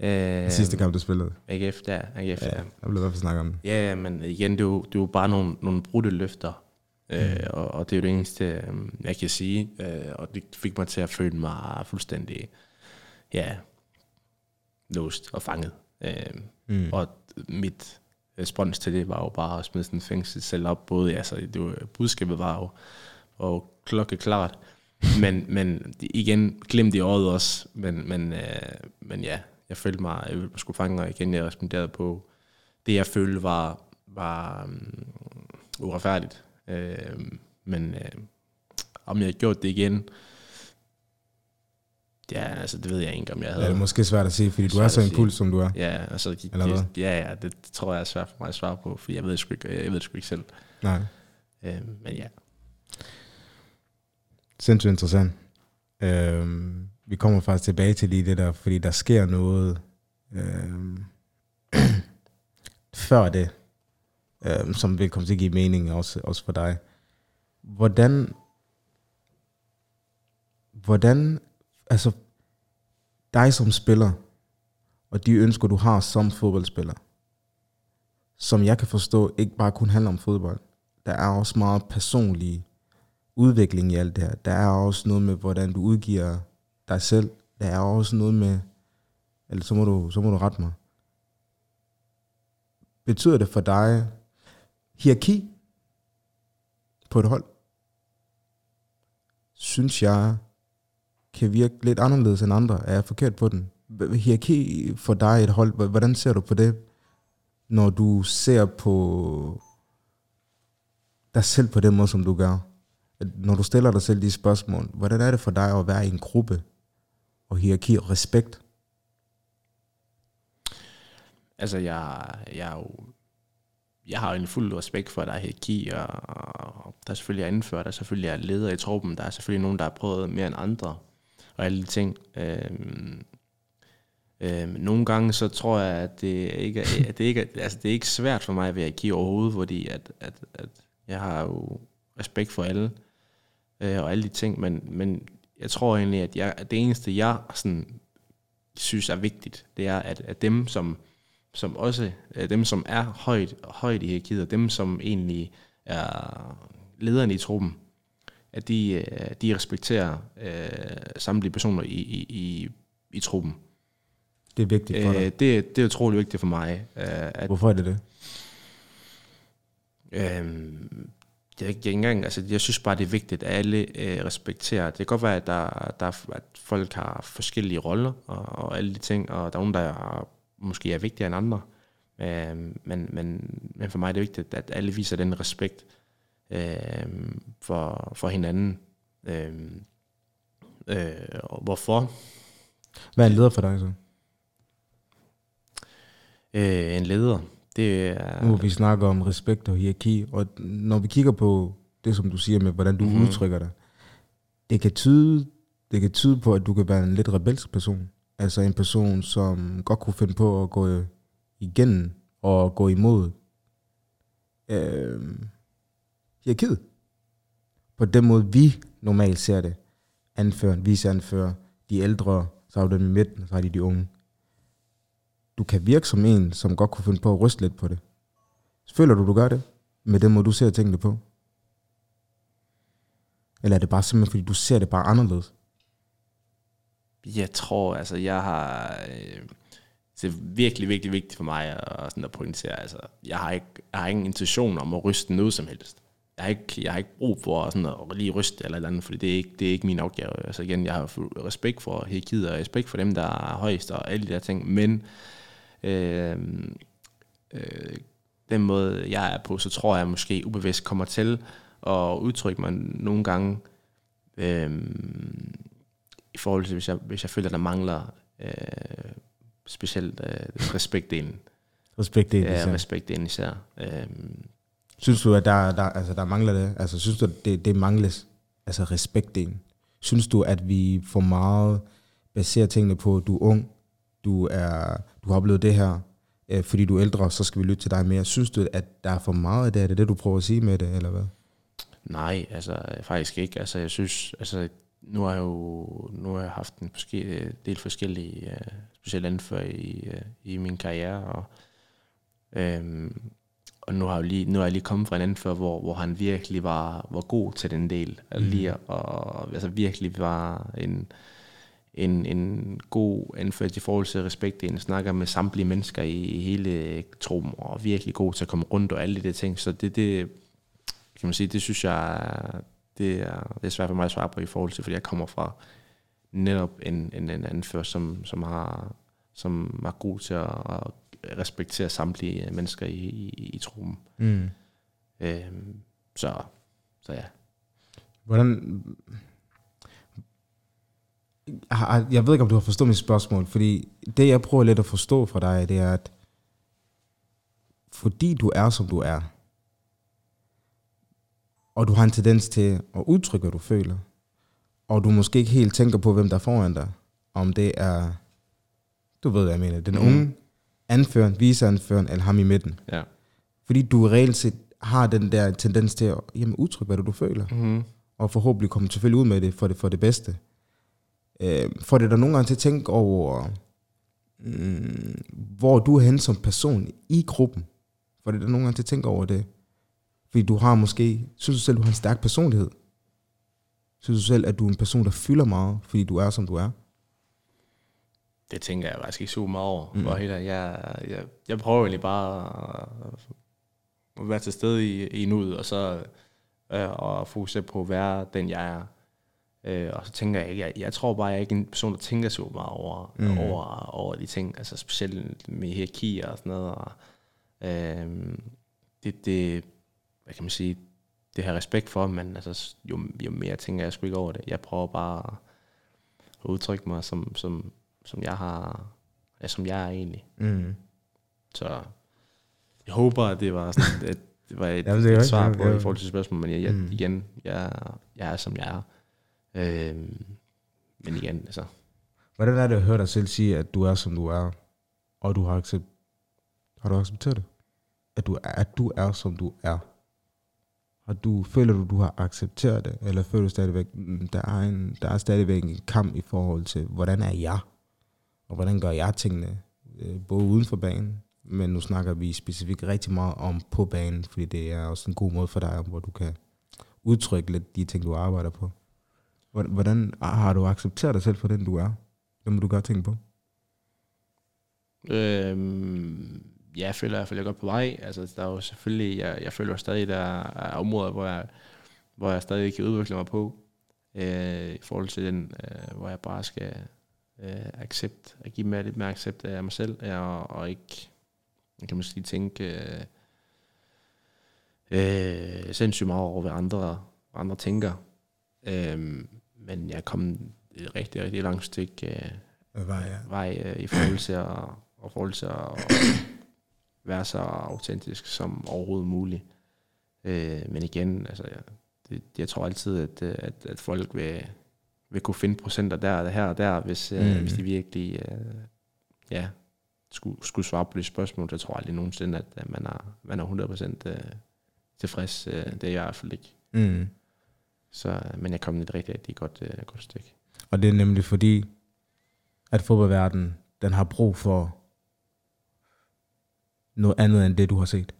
Øh, sidste kamp, du spillede. AGF, der. AGF, ja, der blev i hvert fald snakket om Ja, men igen, det er jo, det er jo bare nogle, nogle brudte løfter. Mm. Øh, og, og det er jo det eneste, øh, jeg kan sige. Øh, og det fik mig til at føle mig fuldstændig, ja, låst og fanget. Øh, mm. Og mit respons til det var jo bare at smide sådan fængsel selv op. Både, altså, det var, budskabet var jo og klokkeklart. Men, men igen, glemt i året også. Men, men, øh, men ja, jeg følte mig, jeg skulle fange, og igen, jeg responderede på det, jeg følte var, var um, uretfærdigt. Øh, men øh, om jeg har gjort det igen, ja, altså det ved jeg ikke, om jeg havde. Ja, det er måske svært at sige, fordi du er så impuls, som du er. Ja, altså, det, Eller hvad? ja, ja, det tror jeg er svært for mig at svare på, for jeg ved det sgu ikke, jeg ved det sgu ikke selv. Nej. Øh, men ja, Sindssygt interessant. Øhm, vi kommer faktisk tilbage til lige det der, fordi der sker noget øh, før det, øh, som vil komme til at give mening også, også for dig. Hvordan, hvordan, altså dig som spiller, og de ønsker, du har som fodboldspiller, som jeg kan forstå, ikke bare kun handler om fodbold. Der er også meget personlige udvikling i alt det her. Der er også noget med, hvordan du udgiver dig selv. Der er også noget med, eller så må du, så må du rette mig. Betyder det for dig hierarki på et hold? Synes jeg kan virke lidt anderledes end andre. Er jeg forkert på den? Hierarki for dig i et hold, hvordan ser du på det, når du ser på dig selv på den måde, som du gør? når du stiller dig selv de spørgsmål, hvordan er det for dig at være i en gruppe, og hierarki og respekt? altså jeg, jeg er jo, jeg har jo en fuld respekt for, at der er hierarki, og, og der er selvfølgelig anført, der er selvfølgelig er ledere i truppen, der er selvfølgelig nogen, der har prøvet mere end andre, og alle de ting. Øhm, øhm, nogle gange så tror jeg, at det ikke er, at det ikke er, altså det er ikke svært for mig at være hierarki overhovedet, fordi at, at, at jeg har jo respekt for alle, øh, og alle de ting, men, men jeg tror egentlig, at, jeg, at det eneste, jeg sådan, synes er vigtigt, det er, at, at dem, som, som også, øh, dem, som er højt, højt i hierarkiet, og dem, som egentlig er lederne i truppen, at de, øh, de respekterer øh, samtlige personer i, i, i, i truppen. Det er vigtigt for Øh, dig. det, det er utrolig vigtigt for mig, øh, at Hvorfor er det det? Øhm, jeg, jeg, ikke engang, altså, jeg synes bare, det er vigtigt, at alle øh, respekterer. Det kan godt være, at, der, der, at folk har forskellige roller og, og alle de ting, og der er nogen, der er, måske er vigtigere end andre. Øhm, men, men, men for mig er det vigtigt, at alle viser den respekt øhm, for, for hinanden. Øhm, øh, og hvorfor? Hvad er en leder for dig så? Øh, en leder, det er... Nu vi snakker om respekt og hierarki, og når vi kigger på det, som du siger med, hvordan du Mhm. mm-hmm. udtrykker dig, det kan, tyde, det kan tyde på, at du kan være en lidt rebelsk person. Altså en person, som godt kunne finde på at gå igennem og gå imod øh, hierarkiet. På den måde, vi normalt ser det. Anføren, viceanfører, de ældre, så har du dem i midten, og så har de de unge. Du kan virke som en, som godt kunne finde på at ryste lidt på det. Føler du, du gør det? Med den måde, du ser tingene på? Eller er det bare simpelthen, fordi du ser det bare anderledes? Jeg tror, altså, jeg har... Øh, det er virkelig, virkelig vigtigt for mig at, sådan at pointere. Altså, jeg, har ikke, jeg har ingen intention om at ryste noget som helst. Jeg har ikke, jeg har ikke brug for sådan at lige ryste eller eller andet, fordi det er ikke, det er ikke min opgave. Altså igen, jeg har respekt for hierarkiet og respekt for dem, der er højst og alle de der ting, men øh, øh, den måde, jeg er på, så tror jeg måske ubevidst kommer til at udtrykke mig nogle gange øh, i forhold til, hvis jeg, hvis jeg føler, der mangler øh, specielt øh, respektdelen. Respekt det, Ja, ja, respektdelen især. Øh, Synes du, at der, der, altså, der mangler det? Altså, synes du, at det, det mangles? Altså respektdelen. Synes du, at vi for meget baserer tingene på, at du er ung, du, er, du har oplevet det her, øh, fordi du er ældre, så skal vi lytte til dig mere. Synes du, at der er for meget af det? Er det det, du prøver at sige med det, eller hvad? Nej, altså faktisk ikke. Altså jeg synes, altså nu har jeg jo nu har jeg haft en forske- del forskellige uh, specielt anfører i, uh, i min karriere, og, øhm, og nu har jeg jo lige, nu er jeg lige kommet fra en anfører, hvor, hvor han virkelig var, var god til den del, mm. lige, og altså virkelig var en, en, en god anfører i forhold til respekt. Han snakker med samtlige mennesker i, i hele truppen, og virkelig god til at komme rundt og alle de ting, så det, det kan man sige, det synes jeg, er- det er, det er svært for mig at svare på i forhold til, fordi jeg kommer fra netop en, en, en anfører, som, som, har, som var god til at, at respektere samtlige mennesker i, i, i truppen. Mm. Øhm, så så ja. Hvordan... Jeg ved ikke, om du har forstået mit spørgsmål, fordi det, jeg prøver lidt at forstå fra dig, det er, at fordi du er, som du er, og du har en tendens til at udtrykke, hvad du føler, og du måske ikke helt tænker på, hvem der er foran dig, om det er, du ved, hvad jeg mener, den unge anføreren, viseanføreren, eller ham i midten. Ja. Fordi du reelt set har den der tendens til at jamen, udtrykke, hvad du føler Mm-hmm. og forhåbentlig komme selvfølgelig ud med det for det, for det bedste. Øh, får det der nogle gange til at tænke over, mm, hvor du er henne som person i gruppen. Får det der nogle gange til at tænke over det. Fordi du har måske, synes du selv, du har en stærk personlighed? Synes du selv, at du er en person, der fylder meget, fordi du er, som du er? Det tænker jeg faktisk ikke så meget over. Mm. Helt, ærligt. jeg, jeg, jeg prøver egentlig bare at- at være til stede i, i nuet, og så øh, og fokusere på at være den, jeg er. Øh, og så tænker jeg ikke, jeg, jeg tror bare, jeg er ikke en person, der tænker så meget over, Mm. over, over de ting, altså specielt med hierarki og sådan noget. Og, øh, det, det, hvad kan man sige, det har jeg respekt for, men altså, jo, jo mere tænker jeg sgu ikke over det. Jeg prøver bare at udtrykke mig, som, som, som jeg har, ja, som jeg er egentlig. Mm. Så jeg håber, at det var, sådan, at det var et, Jamen, det et jo- svar det på jo- i forhold til spørgsmålet, men jeg, jeg, Mm. igen, jeg, jeg er, som jeg er. Øhm, men igen, altså, Hvordan er det at høre dig selv sige, at du er, som du er, og du har, accept, har du accepteret det? At du, er, at du er, som du er. Har du, føler du, du har accepteret det, eller føler du stadigvæk, mm, der er, en, der er stadigvæk en kamp i forhold til, hvordan er jeg, og hvordan gør jeg tingene, øh, både uden for banen, men nu snakker vi specifikt rigtig meget om på banen, fordi det er også en god måde for dig, hvor du kan udtrykke lidt de ting, du arbejder på. Hvordan- har du accepteret dig selv for den, du er? Det må du godt tænke på. øhm, ja, jeg føler i hvert fald, jeg er godt på vej. Altså, der er jo selvfølgelig, jeg, jeg føler stadig, der er områder, hvor jeg, hvor jeg stadig kan udvikle mig på, øh, i forhold til den, øh, hvor jeg bare skal øh, accept, at give mig lidt mere accept af mig selv, og, og ikke, kan man sige, tænke øh, øh, sindssygt meget over, hvad andre, andre tænker. Øh, men jeg kommet et rigtig, rigtig langt stykke øh, Hvad er vej øh, i forhold til at, og forhold til at være så autentisk som overhovedet muligt. Øh, men igen, altså, jeg, det, jeg tror altid, at, øh, at, at folk vil, vil kunne finde procenter der og her og der, hvis, mm. Mm. øh, hvis de virkelig øh, ja, skulle, skulle svare på det spørgsmål. Så tror jeg aldrig nogensinde, at, at man, er, man er 100% øh, tilfreds. Øh, det er jeg i hvert fald ikke. Mm. Så, men jeg kom et rigtig, rigtig godt, øh, godt stykke. Og det er nemlig fordi, at fodboldverdenen, den har brug for noget andet end det, du har set.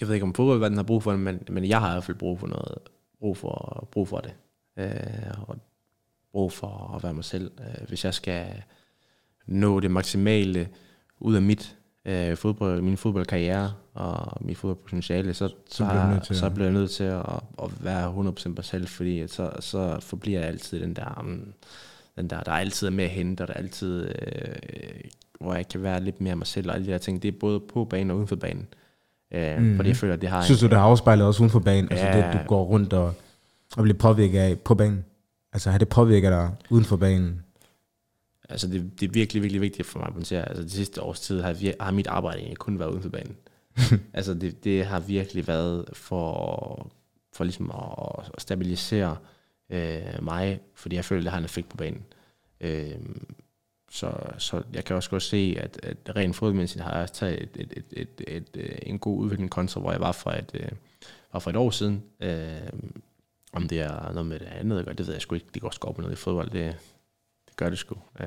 jeg ved ikke om fodboldverdenen har brug for det, men, men jeg har i hvert fald brug for noget, brug for, brug for det. Øh, og brug for at være mig selv. Øh, hvis jeg skal nå det maksimale ud af mit øh, fodbold, min fodboldkarriere og mit fodboldpotentiale, så, så, du har, til så bliver jeg nødt til at, at være 100% mig selv, fordi så, så forbliver jeg altid den der, um, den der, der er altid er mere at hente, og der er altid, øh, hvor jeg kan være lidt mere mig selv, og alle de her ting, det er både på banen og uden for banen. Øh, mm. Fordi jeg føler, det har Synes du, det har afspejlet også uden for banen? Altså Ja. det, du går rundt og, og bliver påvirket af på banen? Altså har det påvirket dig uden for banen? Altså, det, det er virkelig, virkelig vigtigt for mig at pointere. Altså, det sidste års tid har, vir- har mit arbejde egentlig kun været uden for banen. altså, det, det har virkelig været for, for ligesom at, at stabilisere øh, mig, fordi jeg føler, det har en effekt på banen. Øh, så, så jeg kan også godt se, at, at rent fodboldmæssigt har jeg også taget et, et, et, et, et, et, en god udvikling kontra, hvor jeg var for et, øh, var for et år siden. Øh, om det er noget med det andet, det ved jeg sgu ikke. Det går sgu op med noget i fodbold. Det gør det sgu. Øh,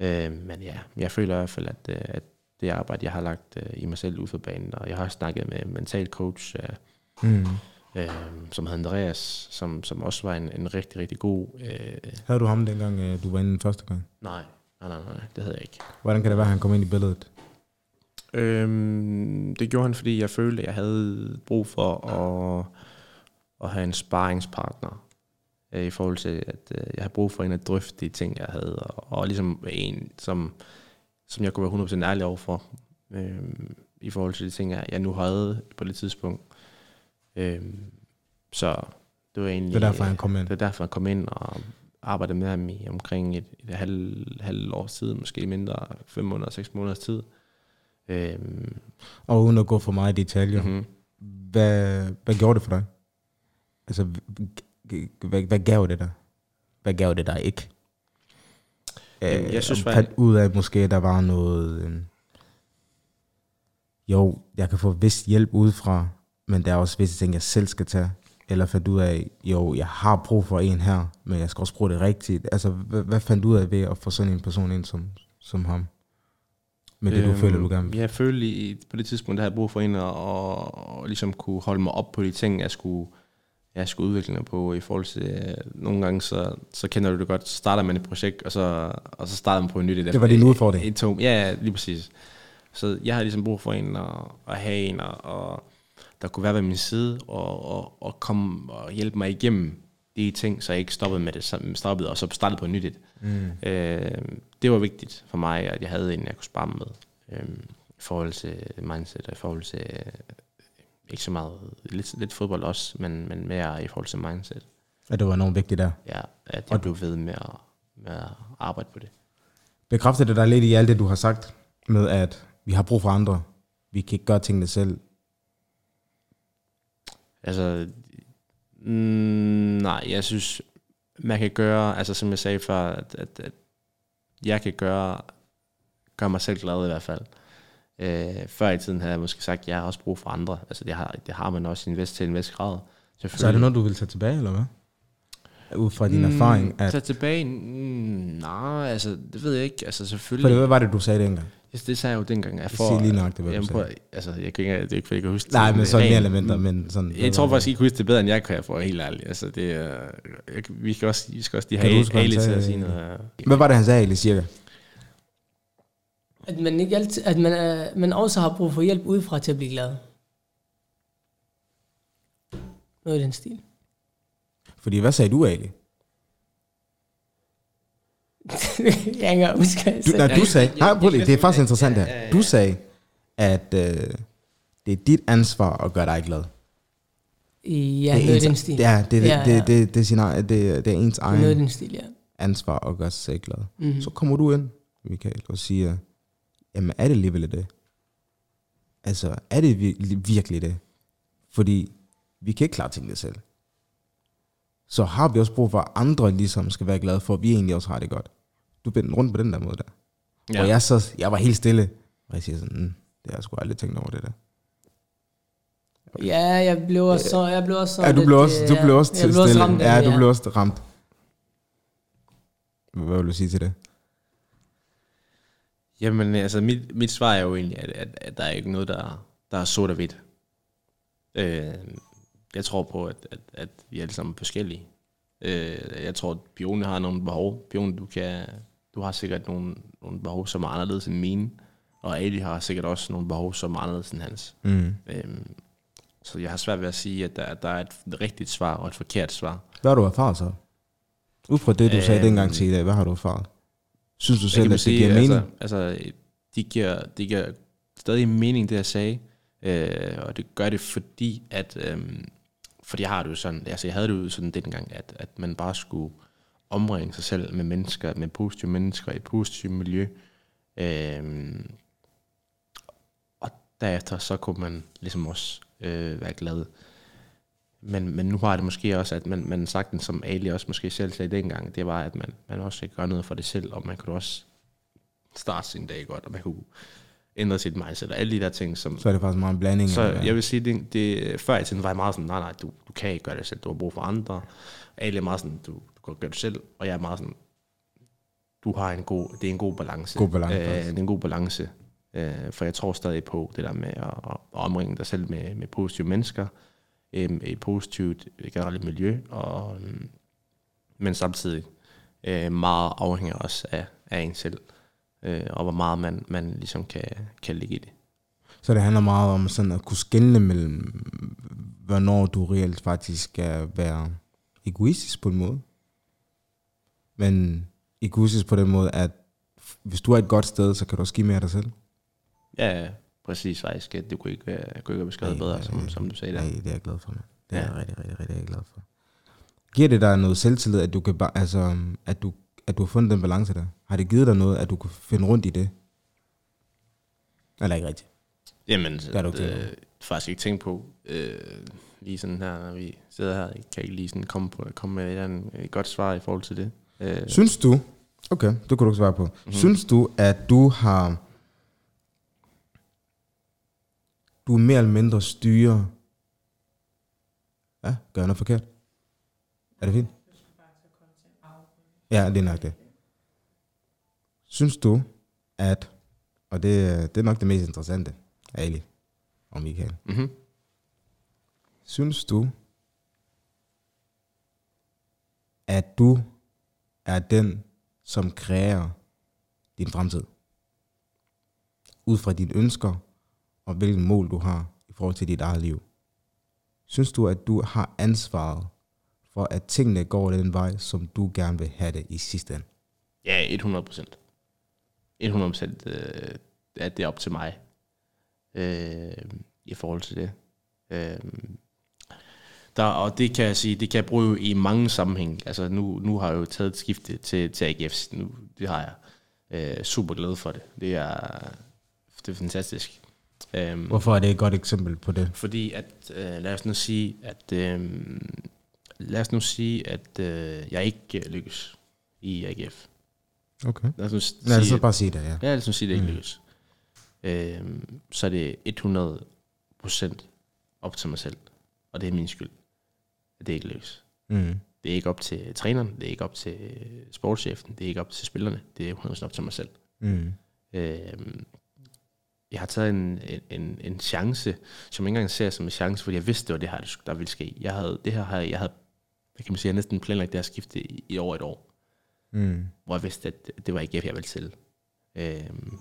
øh, men ja, jeg føler i hvert fald, at, øh, at det arbejde, jeg har lagt øh, i mig selv ud for banen, og jeg har snakket med en mental coach, øh, Mm. øh, som hedder Andreas, som, som også var en, en rigtig, rigtig god... Øh, Havde du ham dengang, øh, du var inde den første gang? nej, nej, nej, nej, det havde jeg ikke. Hvordan kan det være, at han kom ind i billedet? Øhm, det gjorde han, fordi jeg følte, at jeg havde brug for at, at have en sparringspartner. Øh, I forhold til, at øh, jeg har brug for en at drøfte de ting, jeg havde. Og, og ligesom en, som, som jeg kunne være 100% ærlig overfor. Øhm, i forhold til de ting, jeg, jeg nu havde på det tidspunkt. Øhm, så det var egentlig... Det er derfor, han kom ind. Det er derfor, han kom ind og arbejdede med ham i omkring et, et halv, halv års tid, måske mindre, fem måneder, seks måneders tid. Øhm, Og uden at gå for meget i detaljer, mhm. hvad, hvad gjorde det for dig? Altså, hvad, hvad gav det dig? Hvad gav det dig ikke? Jamen, jeg synes og faktisk- fandt ud af, at måske der var noget... Øh, jo, jeg kan få vist hjælp udefra, men der er også visse ting, jeg selv skal tage. Eller fandt ud af, jo, jeg har brug for en her, men jeg skal også bruge det rigtigt. Altså, hvad, hvad fandt du ud af ved at få sådan en person ind som, som ham? Med det, du Øhm, føler, du gerne vil? Jeg følte på det tidspunkt, der havde jeg brug for en, og, og ligesom kunne holde mig op på de ting, jeg skulle, jeg skulle udvikle mig på i forhold til, øh, nogle gange, så, så kender du det godt, så starter man et projekt, og så, og så starter man på et nyt. Det var din udfordring. Et, tom, ja, ja, lige præcis. Så jeg har ligesom brug for en, og, og have en, og, og der kunne være ved min side, og, og, og komme og hjælpe mig igennem de ting, så jeg ikke stoppede med det stoppede, og så startede på et nyt et. Mm. Øh, det var vigtigt for mig, at jeg havde en, jeg kunne spare med. Øh, I forhold til mindset, og i forhold til øh, ikke så meget, lidt, lidt fodbold også, men, men mere i forhold til mindset. At det var enormt vigtigt der. Ja, at jeg blev ved med at, med at arbejde på det. Bekræfter det dig lidt i alt det, du har sagt, med at vi har brug for andre. Vi kan ikke gøre tingene selv. Altså, mm, nej, jeg synes, man kan gøre, altså som jeg sagde før, at, at, at jeg kan gøre, gøre mig selv glad i hvert fald. Øh, før i tiden havde jeg måske sagt, at jeg har også brug for andre. Altså det har, det har man også i en vis, til en vis grad. Så er det noget, du vil tage tilbage, eller hvad? Ud fra din erfaring. At, Så tilbage, mm, nej, altså det ved jeg ikke. Altså for selvfølgelig, det, hvad var det, du sagde dengang? det, det sagde jeg jo dengang. Jeg Sig lige nøjagtigt, hvad du jamen, prøv, altså jeg kan ikke, det er ikke, fordi jeg kan huske Nej, det men sådan mere eller mindre, men sådan... Jeg tror faktisk, I kan huske det bedre, end jeg kan, for være helt ærlig. Altså, det er, jeg, vi skal også, vi skal også lige have Ali til at sige noget. Hvad var det, han sagde egentlig cirka? At man, ikke altid, at man, er, man også har brug for hjælp udefra til at blive glad. Noget i den stil. Fordi hvad sagde du egentlig? jeg kan huske, Du, sagde. nej, du sagde... Nej, prøv lige, det er faktisk interessant her. ja, ja. Du sagde, at øh, det er dit ansvar at gøre dig glad. Ja, det er noget i ens, den stil. Ja, det, det, Ja, det, ja. det, det, det, er det, det er ens Noget i egen den stil, ja. ansvar at gøre sig glad. Mm-hmm. Så kommer du ind, Michael, og siger, jamen er det alligevel det? Altså, er det vir- virkelig det? Fordi vi kan ikke klare tingene selv. Så har vi også brug for, at andre ligesom skal være glade for, at vi egentlig også har det godt. Du vendte rundt på den der måde der. Ja. Og jeg, så, jeg var helt stille. Og jeg siger sådan, mm, det har jeg sgu aldrig tænkt over det der. Ja, jeg blev også så, jeg blev også så Ja, du blev også, øh, du ja. blev også jeg til blev også stille. ramt ja, du blev også ramt. Hvad vil du sige til det? Jamen, altså, mit, mit svar er jo egentlig, at, at, at der er ikke noget, der, der er sort og hvidt. Øh, jeg tror på, at, at, at vi er alle sammen forskellige. Øh, jeg tror, at Bione har nogle behov. Bione, du, kan, du har sikkert nogle, nogle behov, som er anderledes end mine. Og Ali har sikkert også nogle behov, som er anderledes end hans. Mm. Øhm, så jeg har svært ved at sige, at der, der er et rigtigt svar og et forkert svar. Hvad har du erfaret så? Ud fra det, du sagde Øhm, dengang til i dag, hvad har du erfaret? Synes du Jeg selv, at det sige, giver mening? Altså, altså de, giver, de giver stadig mening, det jeg sagde. Øh, og det gør det, fordi at... Øhm, fordi jeg har det jo sådan, altså jeg havde det jo sådan dengang, at, at man bare skulle omringe sig selv med mennesker, med positive mennesker i et positivt miljø. Øhm, og derefter så kunne man ligesom også øh, være glad. Men, men nu har det måske også, at man, man sagtens, som Ali også måske selv sagde dengang, det var, at man, man også gøre noget for det selv, og man kunne også starte sin dag godt, og man kunne ændre sit mindset, og alle de der ting, som, Så er det faktisk meget en blanding. så jeg vil sige, det, det, før i tiden var jeg meget sådan, nej, nej, du, du kan ikke gøre det selv, du har brug for andre. Ali er meget sådan, du, du kan gøre det selv, og jeg er meget sådan, du har en god, det er en god balance. God balance, Øh, det er en god balance. Øh, for jeg tror stadig på det der med at, at omringe dig selv med, med positive mennesker, øh, et positivt generelt miljø, og, øhm, men samtidig øh, meget afhænger også af, af en selv, øh, og hvor meget man, man ligesom kan, kan ligge i det. Så det handler meget om sådan at kunne skelne mellem, hvornår du reelt faktisk skal være egoistisk på en måde. Men egoistisk på den måde, at hvis du er et godt sted, så kan du også give mere af dig selv. Ja, præcis faktisk, at det kunne ikke være, kunne ikke være beskrevet Nej, bedre, nej, som, nej. som du sagde der. Nej, det er jeg glad for, man. Det er Ja. jeg rigtig, rigtig, rigtig glad for. Giver det dig noget selvtillid, at du kan bare, altså, at du, at du har fundet den balance der? Har det givet dig noget, at du kan finde rundt i det? Eller ikke rigtigt? Jamen, Gør du det, ikke det? øh, faktisk ikke tænkt på, øh, lige sådan her, når vi sidder her, kan ikke lige sådan komme, på, komme med et, eller andet, et godt svar i forhold til det. Øh, Synes du, okay, det kunne du ikke svare på. Mm-hmm. Synes du, at du har, du er mere eller mindre styre, ja, gør jeg noget forkert? Er det fint? Ja, det er nok det. Synes du, at, og det, er- det er nok det mest interessante, Ali og Michael. mm-hmm. Synes du, at du er den, som kræver din fremtid? Ud fra dine ønsker og hvilken mål du har i forhold til dit eget liv. Synes du, at du har ansvaret for, at tingene går den vej, som du gerne vil have det i sidste ende? Ja, 100 procent. 100 procent, øh, at det er op til mig øh, i forhold til det. Øh, der, og det kan jeg sige, det kan jeg bruge i mange sammenhæng. Altså nu, nu har jeg jo taget et skifte til, til AGF. Nu, det har jeg. Øh, super glad for det. Det er, det er fantastisk. Øh, Hvorfor er det et godt eksempel på det? fordi at, øh, lad os nu sige, at øh, lad os nu sige, at øh, jeg ikke øh, lykkes i AGF. Okay. Lad os nu s- Lad os sige, så bare sige det, ja. Ja, lad os nu sige, at det ikke Mm. lykkes. Øhm, så er det 100% op til mig selv. Og det er min skyld, at det ikke lykkes. Mm. Det er ikke op til træneren, det er ikke op til sportschefen, det er ikke op til spillerne, det er 100% op til mig selv. Mm. Øhm, jeg har taget en, en, en, chance, som jeg ikke engang ser som en chance, fordi jeg vidste, det var det her, der ville ske. Jeg havde, det her, har jeg havde, hvad kan man sige, jeg havde næsten planlagt det her skifte i, i over et år Mm. hvor jeg vidste, at det var ikke jeg ville til. Øhm,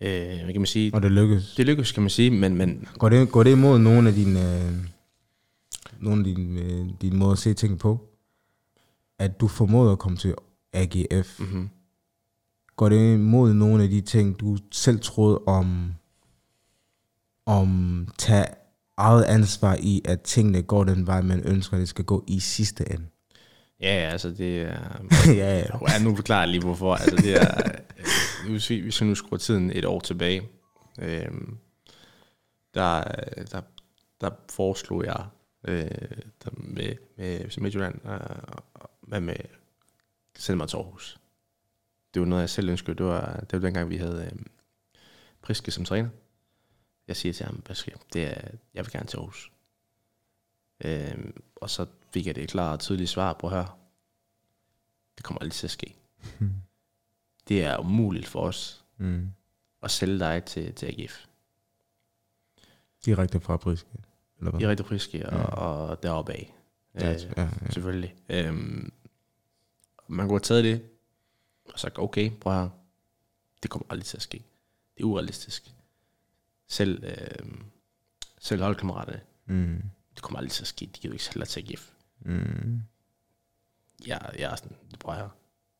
øh, hvad kan man sige? Og det lykkes. Det lykkedes, kan man sige, men, men Går det, går det imod nogle af dine, øh, nogle af dine, øh, dine måder at se ting på? At du formåede at komme til AGF. mm-hmm. Går det imod nogle af de ting, du selv troede om, om tage eget ansvar i, at tingene går den vej, man ønsker, det skal gå i sidste ende? ja, ja, altså det er... ja, ja. Ja, nu forklarer jeg lige hvorfor. Altså det er, øh, hvis, vi, hvis vi nu skruer tiden et år tilbage, øhm, der, der, der foreslog jeg øh, der med, med Midtjylland, øh, hvad med sende mig til Aarhus. Det var noget, jeg selv ønskede. Det var, det var dengang, vi havde øh, Priske som træner. Jeg siger til ham, Priske, det er, jeg vil gerne til Aarhus. Øh, og så fik jeg det klart og tydeligt svar på her. Det kommer aldrig til at ske. Det er umuligt for os Mm. at sælge dig til, til AGF. Direkte fra Briske. Eller hvad? I rigtig friske og, og deroppe af. Ja, Øh, ja, ja. selvfølgelig. Øhm, man kunne have taget det, og sagt, okay, prøv her. Det kommer aldrig til at ske. Det er urealistisk. Selv, øhm, selv holdkammeraterne, Mm. det kommer aldrig til at ske. De giver jo ikke dig til AGF. Mm. Jeg, jeg er sådan, prøv her.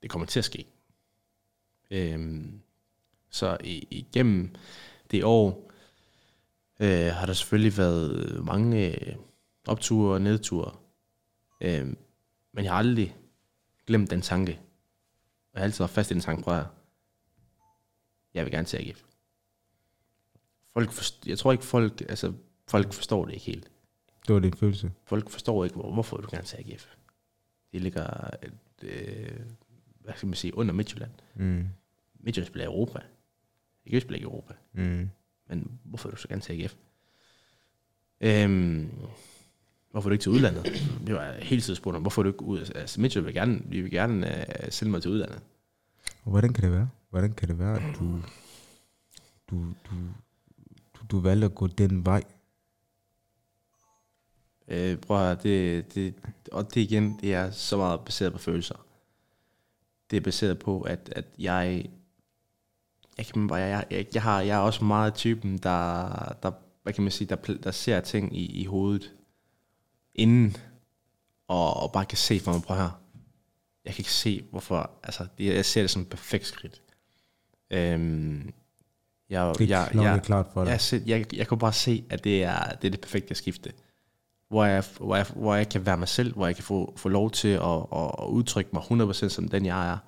Det kommer til at ske. Øhm, så igennem det år øh, har der selvfølgelig været mange øh, opture og nedture. Øhm, men jeg har aldrig glemt den tanke. Og jeg har altid været fast i den tanke, prøv her. Jeg vil gerne til AGF. Folk forst- jeg tror ikke, folk, altså, folk forstår det ikke helt. Det var din følelse. Folk forstår ikke, hvor, hvorfor vil du gerne til AGF. Det ligger, øh, hvad skal man sige, under Midtjylland. Mm. Midtjylland spiller i Europa. AGF spiller ikke i Europa. Mm. Men hvorfor vil du så gerne til AGF? Øhm, hvorfor er du ikke til udlandet? Det var jeg hele tiden spurgt om. Hvorfor er du ikke ud? Altså Midtjylland vil gerne, vi vil gerne uh, sende mig til udlandet. Hvordan kan det være? Hvordan kan det være, at du, du, du, du, du valgte at gå den vej? Øh, prøv at høre, det, det, og det igen, det er så meget baseret på følelser. Det er baseret på, at, at jeg, jeg, kan bare, jeg, jeg, jeg, har, jeg er også meget typen, der, der, hvad kan man sige, der, der ser ting i, i hovedet inden, og, og bare kan se for mig, prøv her. Jeg kan ikke se, hvorfor, altså, det, jeg ser det som et perfekt skridt. Øhm, Jeg, Det jeg, knokler jeg, klart for dig. jeg, jeg, jeg, jeg kunne bare se, at det er det, er det perfekte skifte. Hvor jeg, hvor, jeg, hvor jeg kan være mig selv, hvor jeg kan få, få lov til at, at, at udtrykke mig 100% som den, jeg er.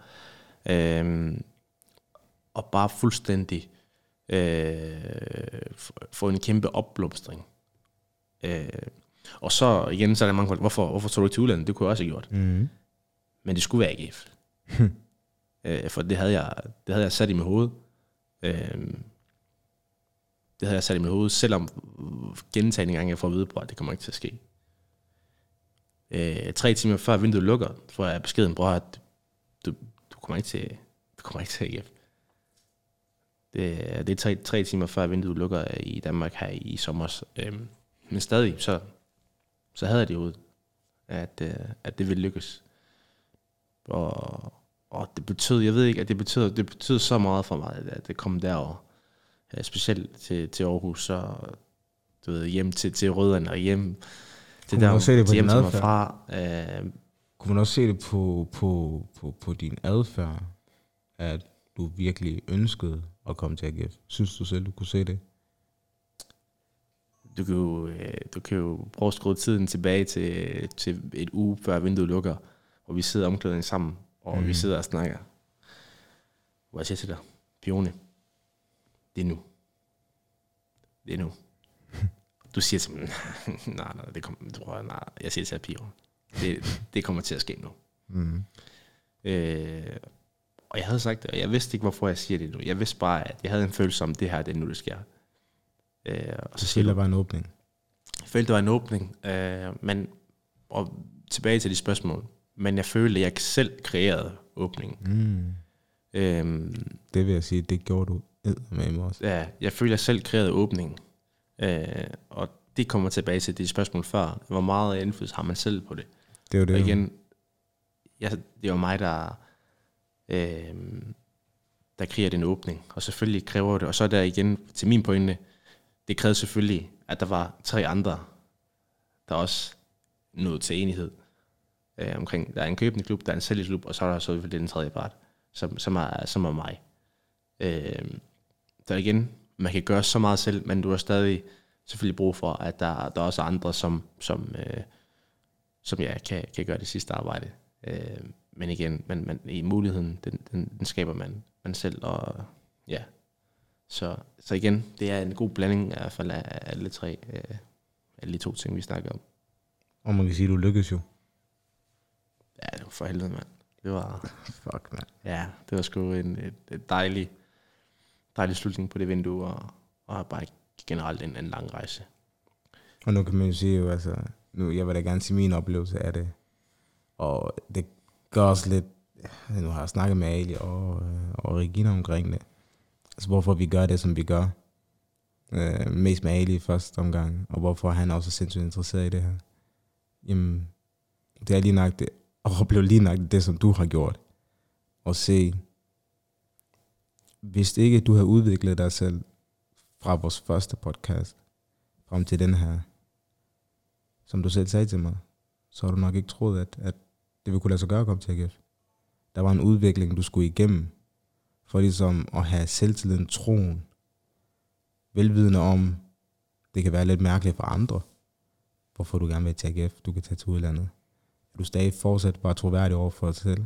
Øhm, og bare fuldstændig øh, få en kæmpe opblomstring. Øh, og så igen, så er der mange folk, hvorfor, hvorfor tog du ikke til udlandet? Det kunne jeg også have gjort. Mm. Men det skulle være AGF. øh, for det havde, jeg, det havde jeg sat i mit hoved. Øh, det havde jeg sat i mit hoved, selvom gentagende gange jeg får at vide at det kommer ikke til at ske. Øh, tre timer før vinduet lukker, får jeg beskeden, bror, at du, du kommer ikke til, du kommer ikke til AGF. Det, det er tre, tre timer før vinduet lukker i Danmark her i sommer. Øh, men stadig, så, så havde jeg det ud, at, øh, at det ville lykkes. Og, og det betød, jeg ved ikke, at det betød, det betød så meget for mig, at det kom derover. Øh, Specielt til, til Aarhus, så du ved, hjem til, til rødderne og hjem til der, også se det på hjem adfærd? fra. Øh, Kunne man også se det på, på, på, på din adfærd, at du virkelig ønskede at komme til AGF? Synes du selv, du kunne se det? Du kan jo, øh, du kan jo prøve at skrue tiden tilbage til, til et uge før vinduet lukker, og vi sidder omklædningen sammen, og mm. vi Mhm. sidder og snakker. Hvor jeg siger til dig, Pione, det er nu. Det er nu. Du siger til mig, nej, nej, det kommer, tror jeg, nej, jeg siger til dig, Pione, det, det kommer til at ske nu. Mm. Øh, og jeg havde sagt det, og jeg vidste ikke, hvorfor jeg siger det nu. Jeg vidste bare, at jeg havde en følelse om, det her, det er nu, det sker. Øh, og så siger der var en åbning. jeg følte, det var en åbning, øh, men, og tilbage til de spørgsmål, men jeg følte, at jeg selv kreerede åbningen. Mm. Øhm, Det vil jeg sige, det gjorde du med mig også. ja, jeg følte, at jeg selv kreerede åbningen, øh, og det kommer tilbage til de spørgsmål før. Hvor meget indflydelse har man selv på det? Det er jo det. Og igen, jeg, det var mig, der, øh, der kræver den åbning. Og selvfølgelig kræver det, og så er der igen til min pointe, det krævede selvfølgelig, at der var tre andre, der også nåede til enighed øh, omkring, der er en købende klub, der er en sælgende klub, og så er der så den tredje part, som, som, er, som er mig. Øh, der igen, man kan gøre så meget selv, men du har stadig selvfølgelig brug for, at der, der også andre, som, som, øh, som ja, kan, kan gøre det sidste arbejde. Øh, men igen, man, man, i muligheden, den, den, den skaber man, man selv, og ja. Så, så igen, det er en god blanding i hvert fald af alle tre, øh, alle de to ting, vi snakker om. Og man kan sige, at du lykkedes jo. Ja, det var for helvede, mand. Det var, Fuck, man. ja, det var sgu en et, et dejlig, dejlig slutning på det vindue, og, og bare generelt en, en lang rejse. Og nu kan man jo sige jo, altså, nu, jeg vil da gerne sige min oplevelse af det. Og det gør også lidt, nu har jeg snakket med Ali og, øh, og Regina omkring det. Altså hvorfor vi gør det, som vi gør. Øh, mest med Ali i første omgang, og hvorfor han også er sindssygt interesseret i det her. Jamen, det er lige nok det, og opleve lige nok det, som du har gjort. Og se, hvis ikke du har udviklet dig selv fra vores første podcast, frem til den her, som du selv sagde til mig, så har du nok ikke troet, at, at det ville kunne lade sig gøre at komme til AGF. Der var en udvikling, du skulle igennem, for ligesom at have selvtilliden, troen, velvidende om, det kan være lidt mærkeligt for andre, hvorfor du gerne vil til AGF, du kan tage til udlandet. Du stadig fortsat bare troværdig over for dig selv.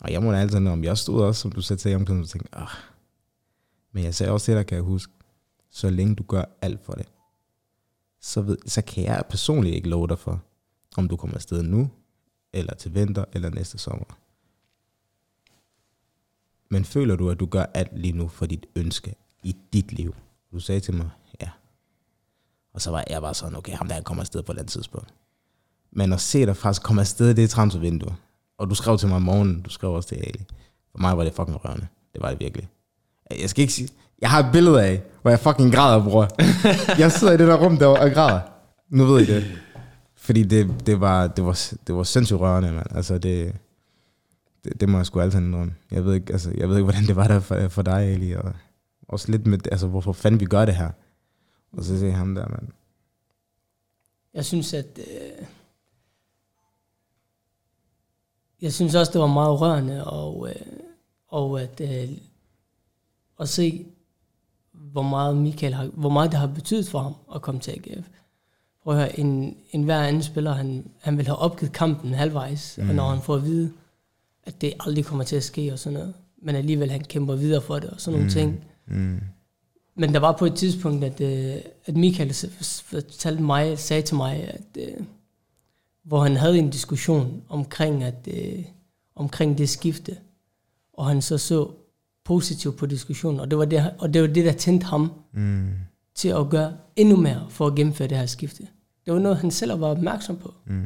Og jeg må da altid om, jeg stod også, som du selv sagde omkring, og tænkte, ah. Men jeg sagde også til dig, kan jeg huske, så længe du gør alt for det, så, ved, så kan jeg personligt ikke love dig for, om du kommer afsted nu, eller til vinter, eller næste sommer. Men føler du, at du gør alt lige nu for dit ønske i dit liv? Du sagde til mig, ja. Og så var jeg bare sådan, okay, ham der han kommer afsted på et eller andet tidspunkt. Men at se dig faktisk komme afsted det det transfervindue, og du skrev til mig om morgenen, du skrev også til Ali. For mig var det fucking rørende. Det var det virkelig. Jeg skal ikke sige, jeg har et billede af, hvor jeg fucking græder, bror. Jeg sidder i det der rum der og græder. Nu ved I det. Fordi det, det, var, det, var, det var sindssygt rørende, mand. Altså det, det, det må jeg sgu altid indrømme. Jeg ved ikke, altså, jeg ved ikke hvordan det var der for, for dig, Ali. Og også lidt med, altså hvorfor fanden vi gør det her. Og så se ham der, mand. Jeg synes, at... Øh, jeg synes også, det var meget rørende, og, øh, og at, øh, at se, hvor meget Michael har, hvor meget det har betydet for ham at komme til AGF. Prøv at høre, en, en hver anden spiller, han, han vil have opgivet kampen halvvejs, mm. og når han får at vide, at det aldrig kommer til at ske og sådan noget, men alligevel han kæmper videre for det og sådan nogle Mm. ting. Mm. Men der var på et tidspunkt, at, øh, at Michael fortalte mig, sagde til mig, at, øh, hvor han havde en diskussion omkring, at, øh, omkring det skifte, og han så så positivt på diskussionen, og det var det, og det, var det der tændte ham Mm. til at gøre endnu mere for at gennemføre det her skifte. Det var noget, han selv var opmærksom på. Mm.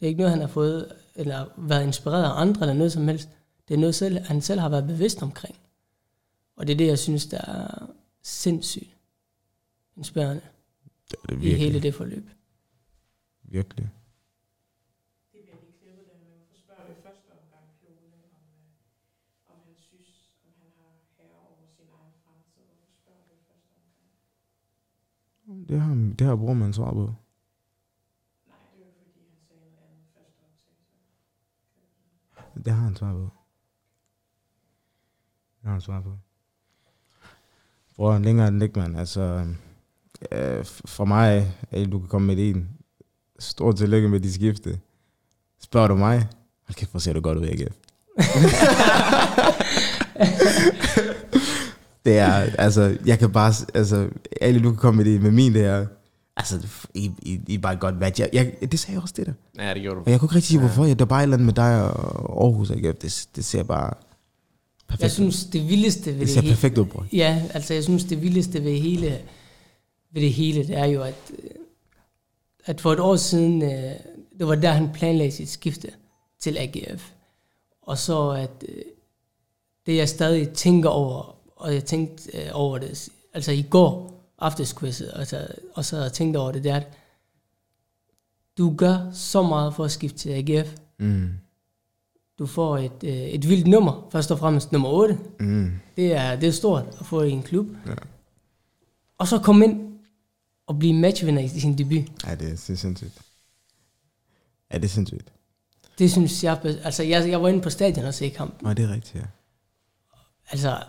Det er ikke noget, han har fået, eller været inspireret af andre, eller noget som helst. Det er noget, selv, han selv har været bevidst omkring. Og det er det, jeg synes, der er sindssygt inspirerende Det er det i virkelig. hele det forløb. Virkelig. Det bliver lige klippet, da man får spørge i første omgang Fjole, om, øh, om han synes, om han har herre over sin egen fremtid. Hvorfor spørger du i første omgang? Det har, det har bror man svar på. Nej, det var fordi, han sagde noget andet første optagelse. Det har han svar på. Det har han svar på. Bror, længere end ikke, mand. Altså, øh, for mig, at du kan komme med en. Stort tillykke med de skifte. Spørger du mig? Hold kæft, hvor ser du godt ud, AGF. det er, altså, jeg kan bare, altså, alle du kan komme med det, med min, det er, altså, I, I, I er bare godt match. Jeg, jeg, det sagde jeg også til dig. Ja, det gjorde du. Og jeg kunne ikke rigtig sige, hvorfor. Ja. Der er bare et eller andet med dig og Aarhus, AGF. Det, det ser bare perfekt Jeg synes, det vildeste ved Det det, ser hele... perfekt ud, bror. Ja, altså jeg synes, det vildeste ved hele ved det hele, det er jo, at, at for et år siden, øh, det var der, han planlagde sit skifte til AGF. Og så at øh, det, jeg stadig tænker over, og jeg tænkte øh, over det, altså i går aftenskvizet, altså, og så tænkte over det, det er, at du gør så meget for at skifte til AGF. Mm. Du får et, øh, et vildt nummer, først og fremmest nummer 8. Mm. Det er, det er stort at få i en klub. Ja. Og så komme ind og blive matchvinder i sin debut. Ja, det er, det er sindssygt. Ja, det er sindssygt. Det synes jeg... Altså, jeg, jeg var inde på stadion og se kampen. Nej, det er rigtigt, ja. Altså,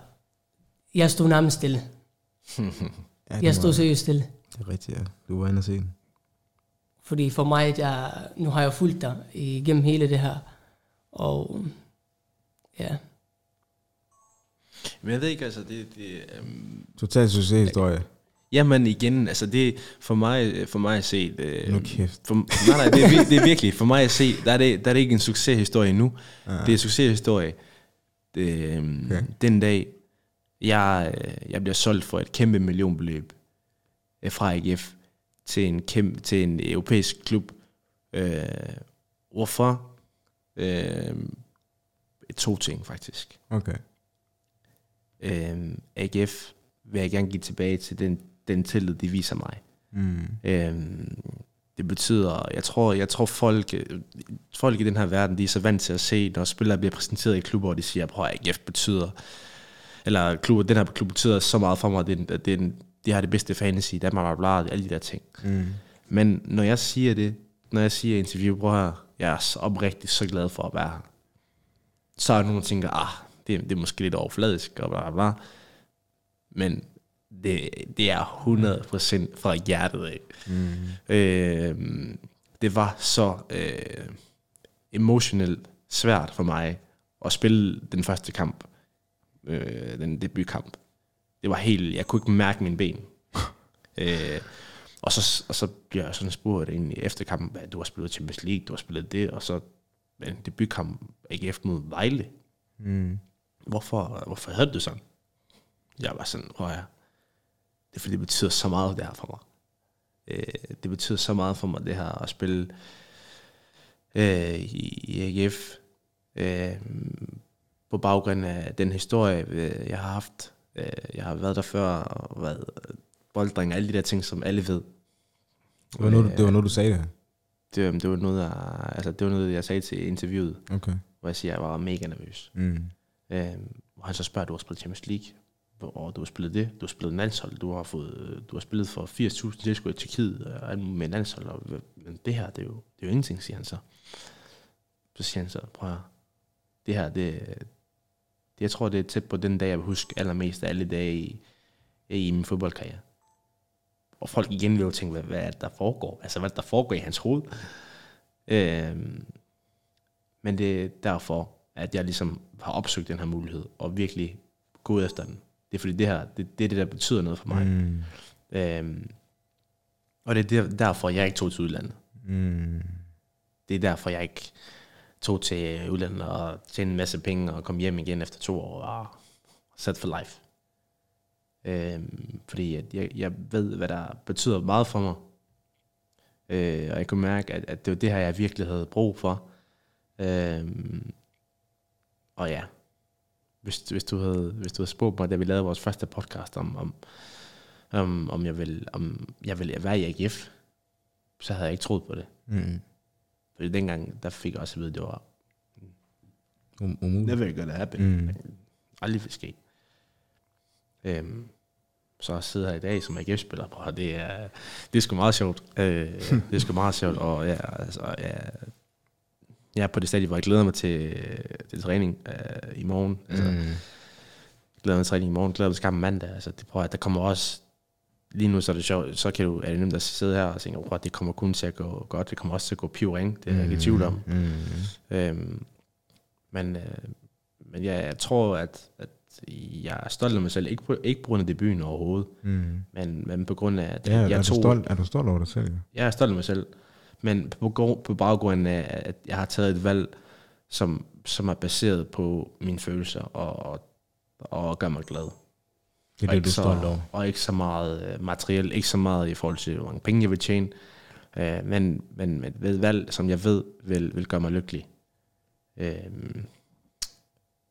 jeg stod nærmest stille. ja Jeg var- stod seriøst stille. Det er rigtigt, ja. Du var inde og se den. Fordi for mig, jeg, nu har jeg fulgt dig igennem hele det her. Og ja, Men jeg ved ikke, altså, det... det um, Total succeshistorie. jamen igen, altså det... For mig, for mig at se... Det, Nu kæft. For, nej, nej, det er, det er virkelig... For mig at se, der er det, der er det ikke en succeshistorie nu. Ja. Det er en succeshistorie. Det, um, Okay. okay. Den dag, jeg, øh, jeg bliver solgt for et kæmpe millionbeløb øh, fra AGF til en, kæmpe, til en europæisk klub. Øh, hvorfor? Øh, to ting, faktisk. Okay. øh, AGF vil jeg gerne give tilbage til den, den tillid, de viser mig. Mm. Øh, det betyder, jeg tror, jeg tror folk, øh, folk i den her verden, de er så vant til at se, når spillere bliver præsenteret i klubber, og de siger, prøv at AGF betyder, eller klub, den her klub betyder så meget for mig, det, er- det, er- de har det bedste fantasy, der bla, bla, bla, alle de der ting. Mm. Men når jeg siger det, når jeg siger interview, prøv her, jeg er så oprigtigt så glad for at være her. Så er nogen, der tænker, ah, det, det er måske lidt overfladisk, og bla bla bla. Men det, det er 100% fra hjertet af. Mm. Øh, det var så øh, emotionelt svært for mig at spille den første kamp, øh, den debutkamp. Det var helt, jeg kunne ikke mærke mine ben. øh, og, så, og så bliver jeg sådan spurgt ind i efterkampen, hvad du har spillet Champions League, du har spillet det, og så en debutkamp AGF mod Vejle. Mm. Hvorfor, hvorfor havde du det sådan? Jeg var sådan, at høre. Det er fordi, det betyder så meget det her for mig. Øh, det betyder så meget for mig, det her at spille øh, i, i AGF. Øh, på baggrund af den historie, øh, jeg har haft. Øh, jeg har været der før, og været bolddreng, og alle de der ting, som alle ved. Det, var noget, det var noget, du sagde det. Det, det, var noget, jeg, altså, det var noget, jeg sagde til interviewet, Okay. hvor jeg siger, at jeg var mega nervøs. Mm. Øh, hvor han så spørger, du har spillet Champions League, og du har spillet det, du har spillet landshold, du har, fået, du har spillet for 80.000 tilskuere i Tjekkiet, og med landshold, og, men det her, det er, jo, det er jo ingenting, siger han så. Så siger han så, prøv at, det her, det, jeg tror, det er tæt på den dag, jeg vil huske allermest af alle dage i, i min fodboldkarriere. Og folk igen vil jo tænke, hvad, hvad er det, der foregår? Altså, hvad er det, der foregår i hans hoved? Øhm, men det er derfor, at jeg ligesom har opsøgt den her mulighed, og virkelig gået efter den. Det er fordi, det her, det, det er det, der betyder noget for mig. Mm. Øhm, og det er der- derfor, jeg ikke tog til udlandet. Mm. Det er derfor, jeg ikke tog til udlandet og tjente en masse penge og kom hjem igen efter to år og sat for life. Øhm, fordi at jeg, jeg ved, hvad der betyder meget for mig. Øh, og jeg kunne mærke, at, at det var det her, jeg virkelig havde brug for. Øhm, og ja, hvis, hvis, du havde, hvis du havde spurgt mig, da vi lavede vores første podcast om, om, om, om jeg vil, om jeg vil være i AGF, så havde jeg ikke troet på det. Mm. Fordi dengang, der fik jeg også at vide, at det var Um, umuligt. never gonna happen. Mm. Aldrig vil ske. Øhm, så at sidde her i dag som AGF-spiller, bror, det er, det er sgu meget sjovt. Øh, det er sgu meget sjovt, og ja, altså, ja, jeg er på det stadie, hvor jeg glæder mig til, til træning øh, i morgen. Altså, Mm. glæder mig til træning i morgen, glæder mig til kampen mandag. Altså, det prøver, at der kommer også, lige nu så er det sjovt, så kan du, er det nemt at sidde her og tænke, at det kommer kun til at gå godt, det kommer også til at gå piv ring, det er jeg ikke i tvivl om. Mm. Øhm, men, øh, men ja, jeg tror, at, at jeg er stolt af mig selv. Ikke på, ikke på grund af debuten overhovedet, Mm. men, men på grund af, at Ja, er, jeg du tog... stolt, er du stolt over dig selv? Jeg er stolt af mig selv. Men på, på baggrund af, at jeg har taget et valg, som, som er baseret på mine følelser og, og, og gør mig glad. Det er det, du er stolt over. Og ikke så meget øh, materielt, ikke så meget i forhold til, hvor mange penge jeg vil tjene, øh, men, men med et valg, som jeg ved vil, vil gøre mig lykkelig. Øh,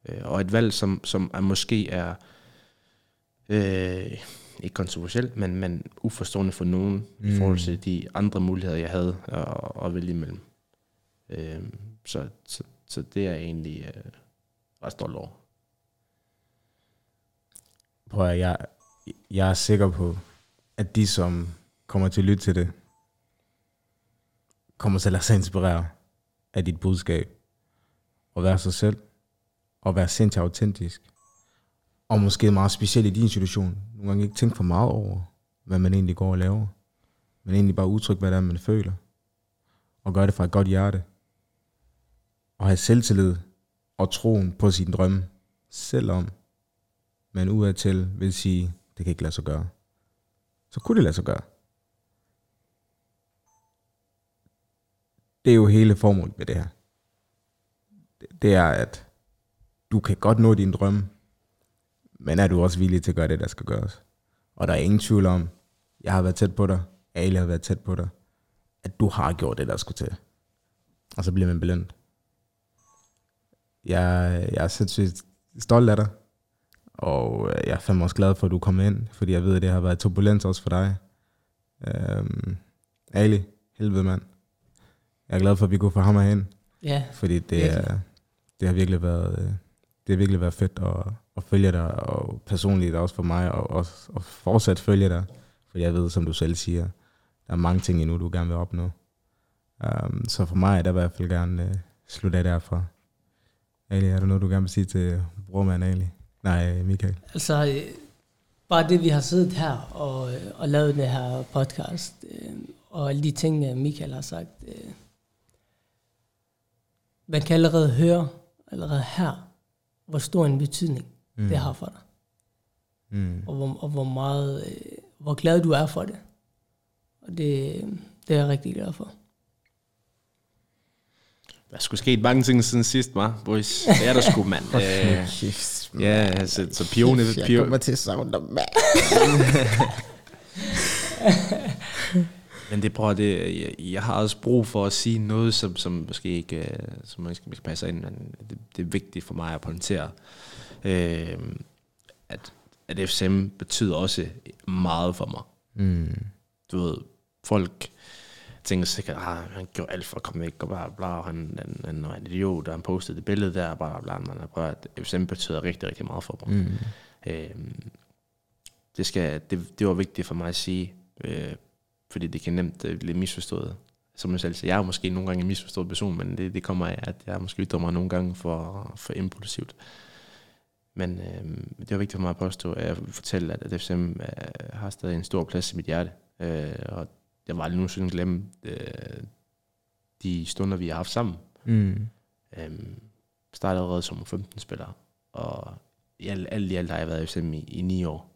øh, og et valg, som, som er måske er øh, ikke kontroversielt, men, men uforstående for nogen mm. i forhold til de andre muligheder, jeg havde at, at vælge imellem. Øh, så, så, så det er jeg egentlig øh, ret stolt over. Prøv at, jeg, jeg er sikker på, at de, som kommer til at lytte til det, kommer til at lade sig inspirere af dit budskab. Og være sig selv. Og være sindssygt autentisk. Og måske meget specielt i din situation. Nogle gange ikke tænke for meget over, hvad man egentlig går og laver. Men egentlig bare udtrykke, hvad det er, man føler. Og gøre det fra et godt hjerte. Og have selvtillid og troen på sin drømme. Selvom man udadtil vil sige, det kan ikke lade sig gøre. Så kunne det lade sig gøre. Det er jo hele formålet med det her. Det- Det er, at du kan godt nå din drømme, men er du også villig til at gøre det, der skal gøres. Og der er ingen tvivl om, jeg har været tæt på dig, alle har været tæt på dig, at du har gjort det, der skulle til. Og så bliver man belønnet. Jeg, jeg er sindssygt stolt af dig, og øh, jeg er fandme også glad for, at du kom ind, fordi jeg ved, at det har været turbulent også for dig. Øhm, Ali, helvede mand. Jeg er glad for, at vi kunne få ham herhen, Ja, fordi det, Virkelig. er, det har virkelig været, øh, det har virkelig været fedt at, at følge dig, og personligt også for mig, og også at fortsat følge dig, for jeg ved, som du selv siger, der er mange ting endnu, du gerne vil opnå. Um, så for mig er der i hvert fald gerne uh, slutte af derfra. Ali, er der noget, du gerne vil sige til brormand Ali? Nej, Michael. altså øh, bare det, vi har siddet her og, øh, og lavet det her podcast, øh, og alle de ting, øh, Michael har sagt, øh, man kan allerede høre, allerede her, hvor stor en betydning mm. det har for dig, Mm. og hvor, og hvor meget, øh, hvor glad du er for det. Og det, det er jeg rigtig glad for. Der skulle sket mange ting siden sidst, var, boys. Det er der sgu, mand. Øh, ja, altså, så pione... Pio, til at savne dig, mand. men det prøver det, jeg, jeg, har også brug for at sige noget, som, som måske ikke øh, som måske ikke passer ind, men det, det er vigtigt for mig at pointere. Øh, at, at FCM betyder også meget for mig. Mm. du ved, folk tænker sikkert, at han gjorde alt for at komme væk, og bla bla, og han, han, han var en idiot, og han postede det billede der, bla bla bla, man har prøvet, at FCM betyder rigtig, rigtig meget for mig. Mm. Øhm, det, skal, det, det var vigtigt for mig at sige, øh, fordi det kan nemt øh, blive misforstået. Som jeg selv siger, jeg er måske nogle gange en misforstået person, men det, det kommer af, at jeg måske ytrer mig nogle gange for, for impulsivt. Men øh, det var vigtigt for mig at påstå, at jeg fortælle, at, at FCM øh, har stadig en stor plads i mit hjerte. Øh, og jeg var aldrig nogensinde glemme øh, de stunder, vi har haft sammen. Mm. Øhm, startede allerede som 15-spiller, og i alt, alt i alt har jeg været i FCM i, i 9 år.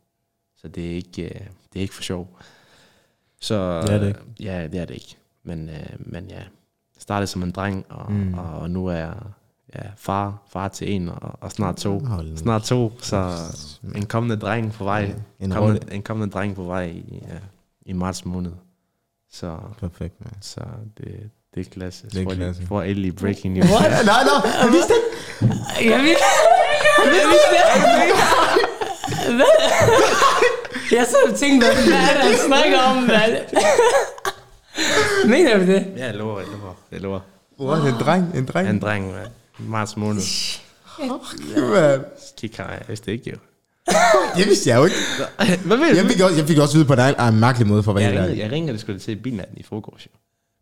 Så det er ikke, øh, det er ikke for sjov. Så, Det er det ikke. Ja, det er det ikke. Men, øh, men ja, startede som en dreng, og, Mm. og, og nu er jeg ja, far, far til en, og, og snart to. Hold. Snart to, så en kommende dreng på vej. En kommende, en kommende dreng på vej i, ja, i marts måned. Så, Perfekt, man. så det, det er klasse. Det er For- klasse. For endelig breaking news. What? Nej, nej, jeg vidste Jeg vidste Jeg vidste Hvad? Jeg så tænkte, hvad er det, han snakker om, mand? Mener du det? Ja, jeg lover, jeg lover. Jeg lover. What, en dreng, en dreng. En dreng, man. Marts måned. Man. Kig her, jeg vidste ikke jo. Det vidste jeg jo ikke. Hvad ved Jeg fik også, jeg fik også vide på en, ej, en mærkelig måde for at være Jeg ringede, jeg ringede det skulle til i bilen i forgårs, jo.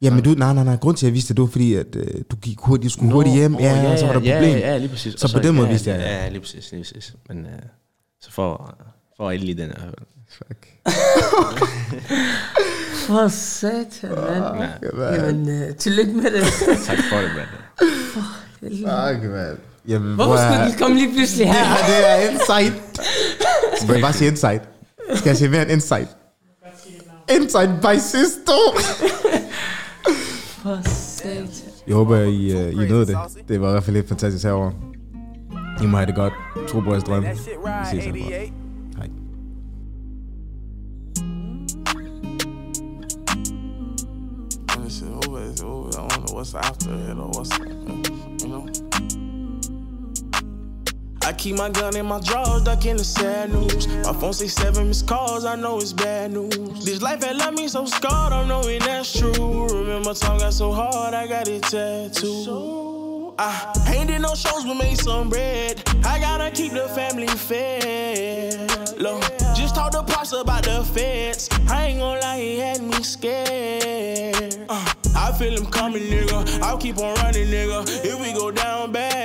Jamen du, nej, nej, nej. Grund til, at jeg vidste det, det var fordi, at øh, du gik hurtigt, du skulle hurtigt hjem. Åh, Ja, og så var der ja, problem. Ja, ja, lige præcis. Så Og på den måde ja, vidste jeg, Ja, ja. ja, lige præcis, lige præcis. Men uh, så for, for endelig den her. Fuck. For satan, mand. Ja, Jamen, uh, tillykke med det. tak for det, mand. Fuck, man. Jamen, Hvorfor hvor er- skulle den komme lige pludselig her? Det er insight. Må jeg bare sige insight? Skal jeg sige mere end insight? Insight by Sisto. For satan. Jeg håber, I, uh, I nåede det. Det var i hvert fald lidt fantastisk herovre. I må have det godt. Tro på jeres drømme. Vi ses herfra. 88. Hej. And this shit over, it's over. I don't know what's after it or what's, you know. I keep my gun in my drawers, ducking the sad news. My phone say seven missed calls, I know it's bad news. This life had left me so scarred, I'm knowing that's true. Remember, time got so hard, I got it tattooed. I ain't did no shows, but made some bread. I gotta keep the family fed. Look, just talk to pops about the feds. I ain't gonna lie, he had me scared. Uh, I feel him coming, nigga. I'll keep on running, nigga. If we go down bad,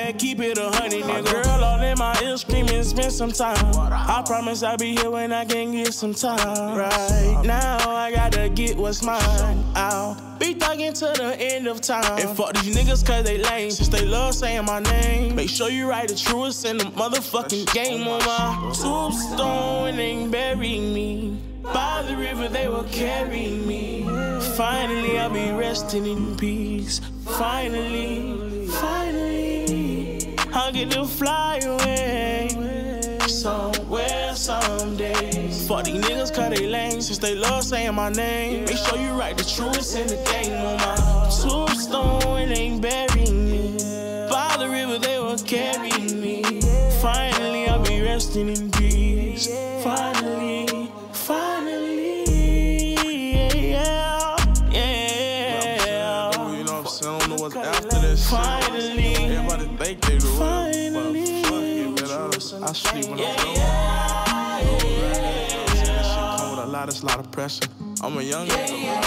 screaming, spend some time. I promise I'll be here when I can get some time. Right now, I gotta get what's mine. I'll be thugging to the end of time. And fuck these niggas cause they lame. Since they love saying my name. Make sure you write the truest in the motherfucking game on my tombstone and bury me. By the river they will carry me. Finally I'll be resting in peace. Finally, finally, I'll get to fly away. Somewhere, someday. Fuck these niggas cause they lame since they love saying my name. Make sure you write the truest in the game on my tombstone It ain't burying me. By the river they will carry me. Finally I'll be resting in peace. Finally, finally, yeah, yeah. You know what I'm saying? I don't know what's after this shit. I, sleep when I'm yeah. That shit come with a lot, it's a lot of pressure. I'm a young nigga,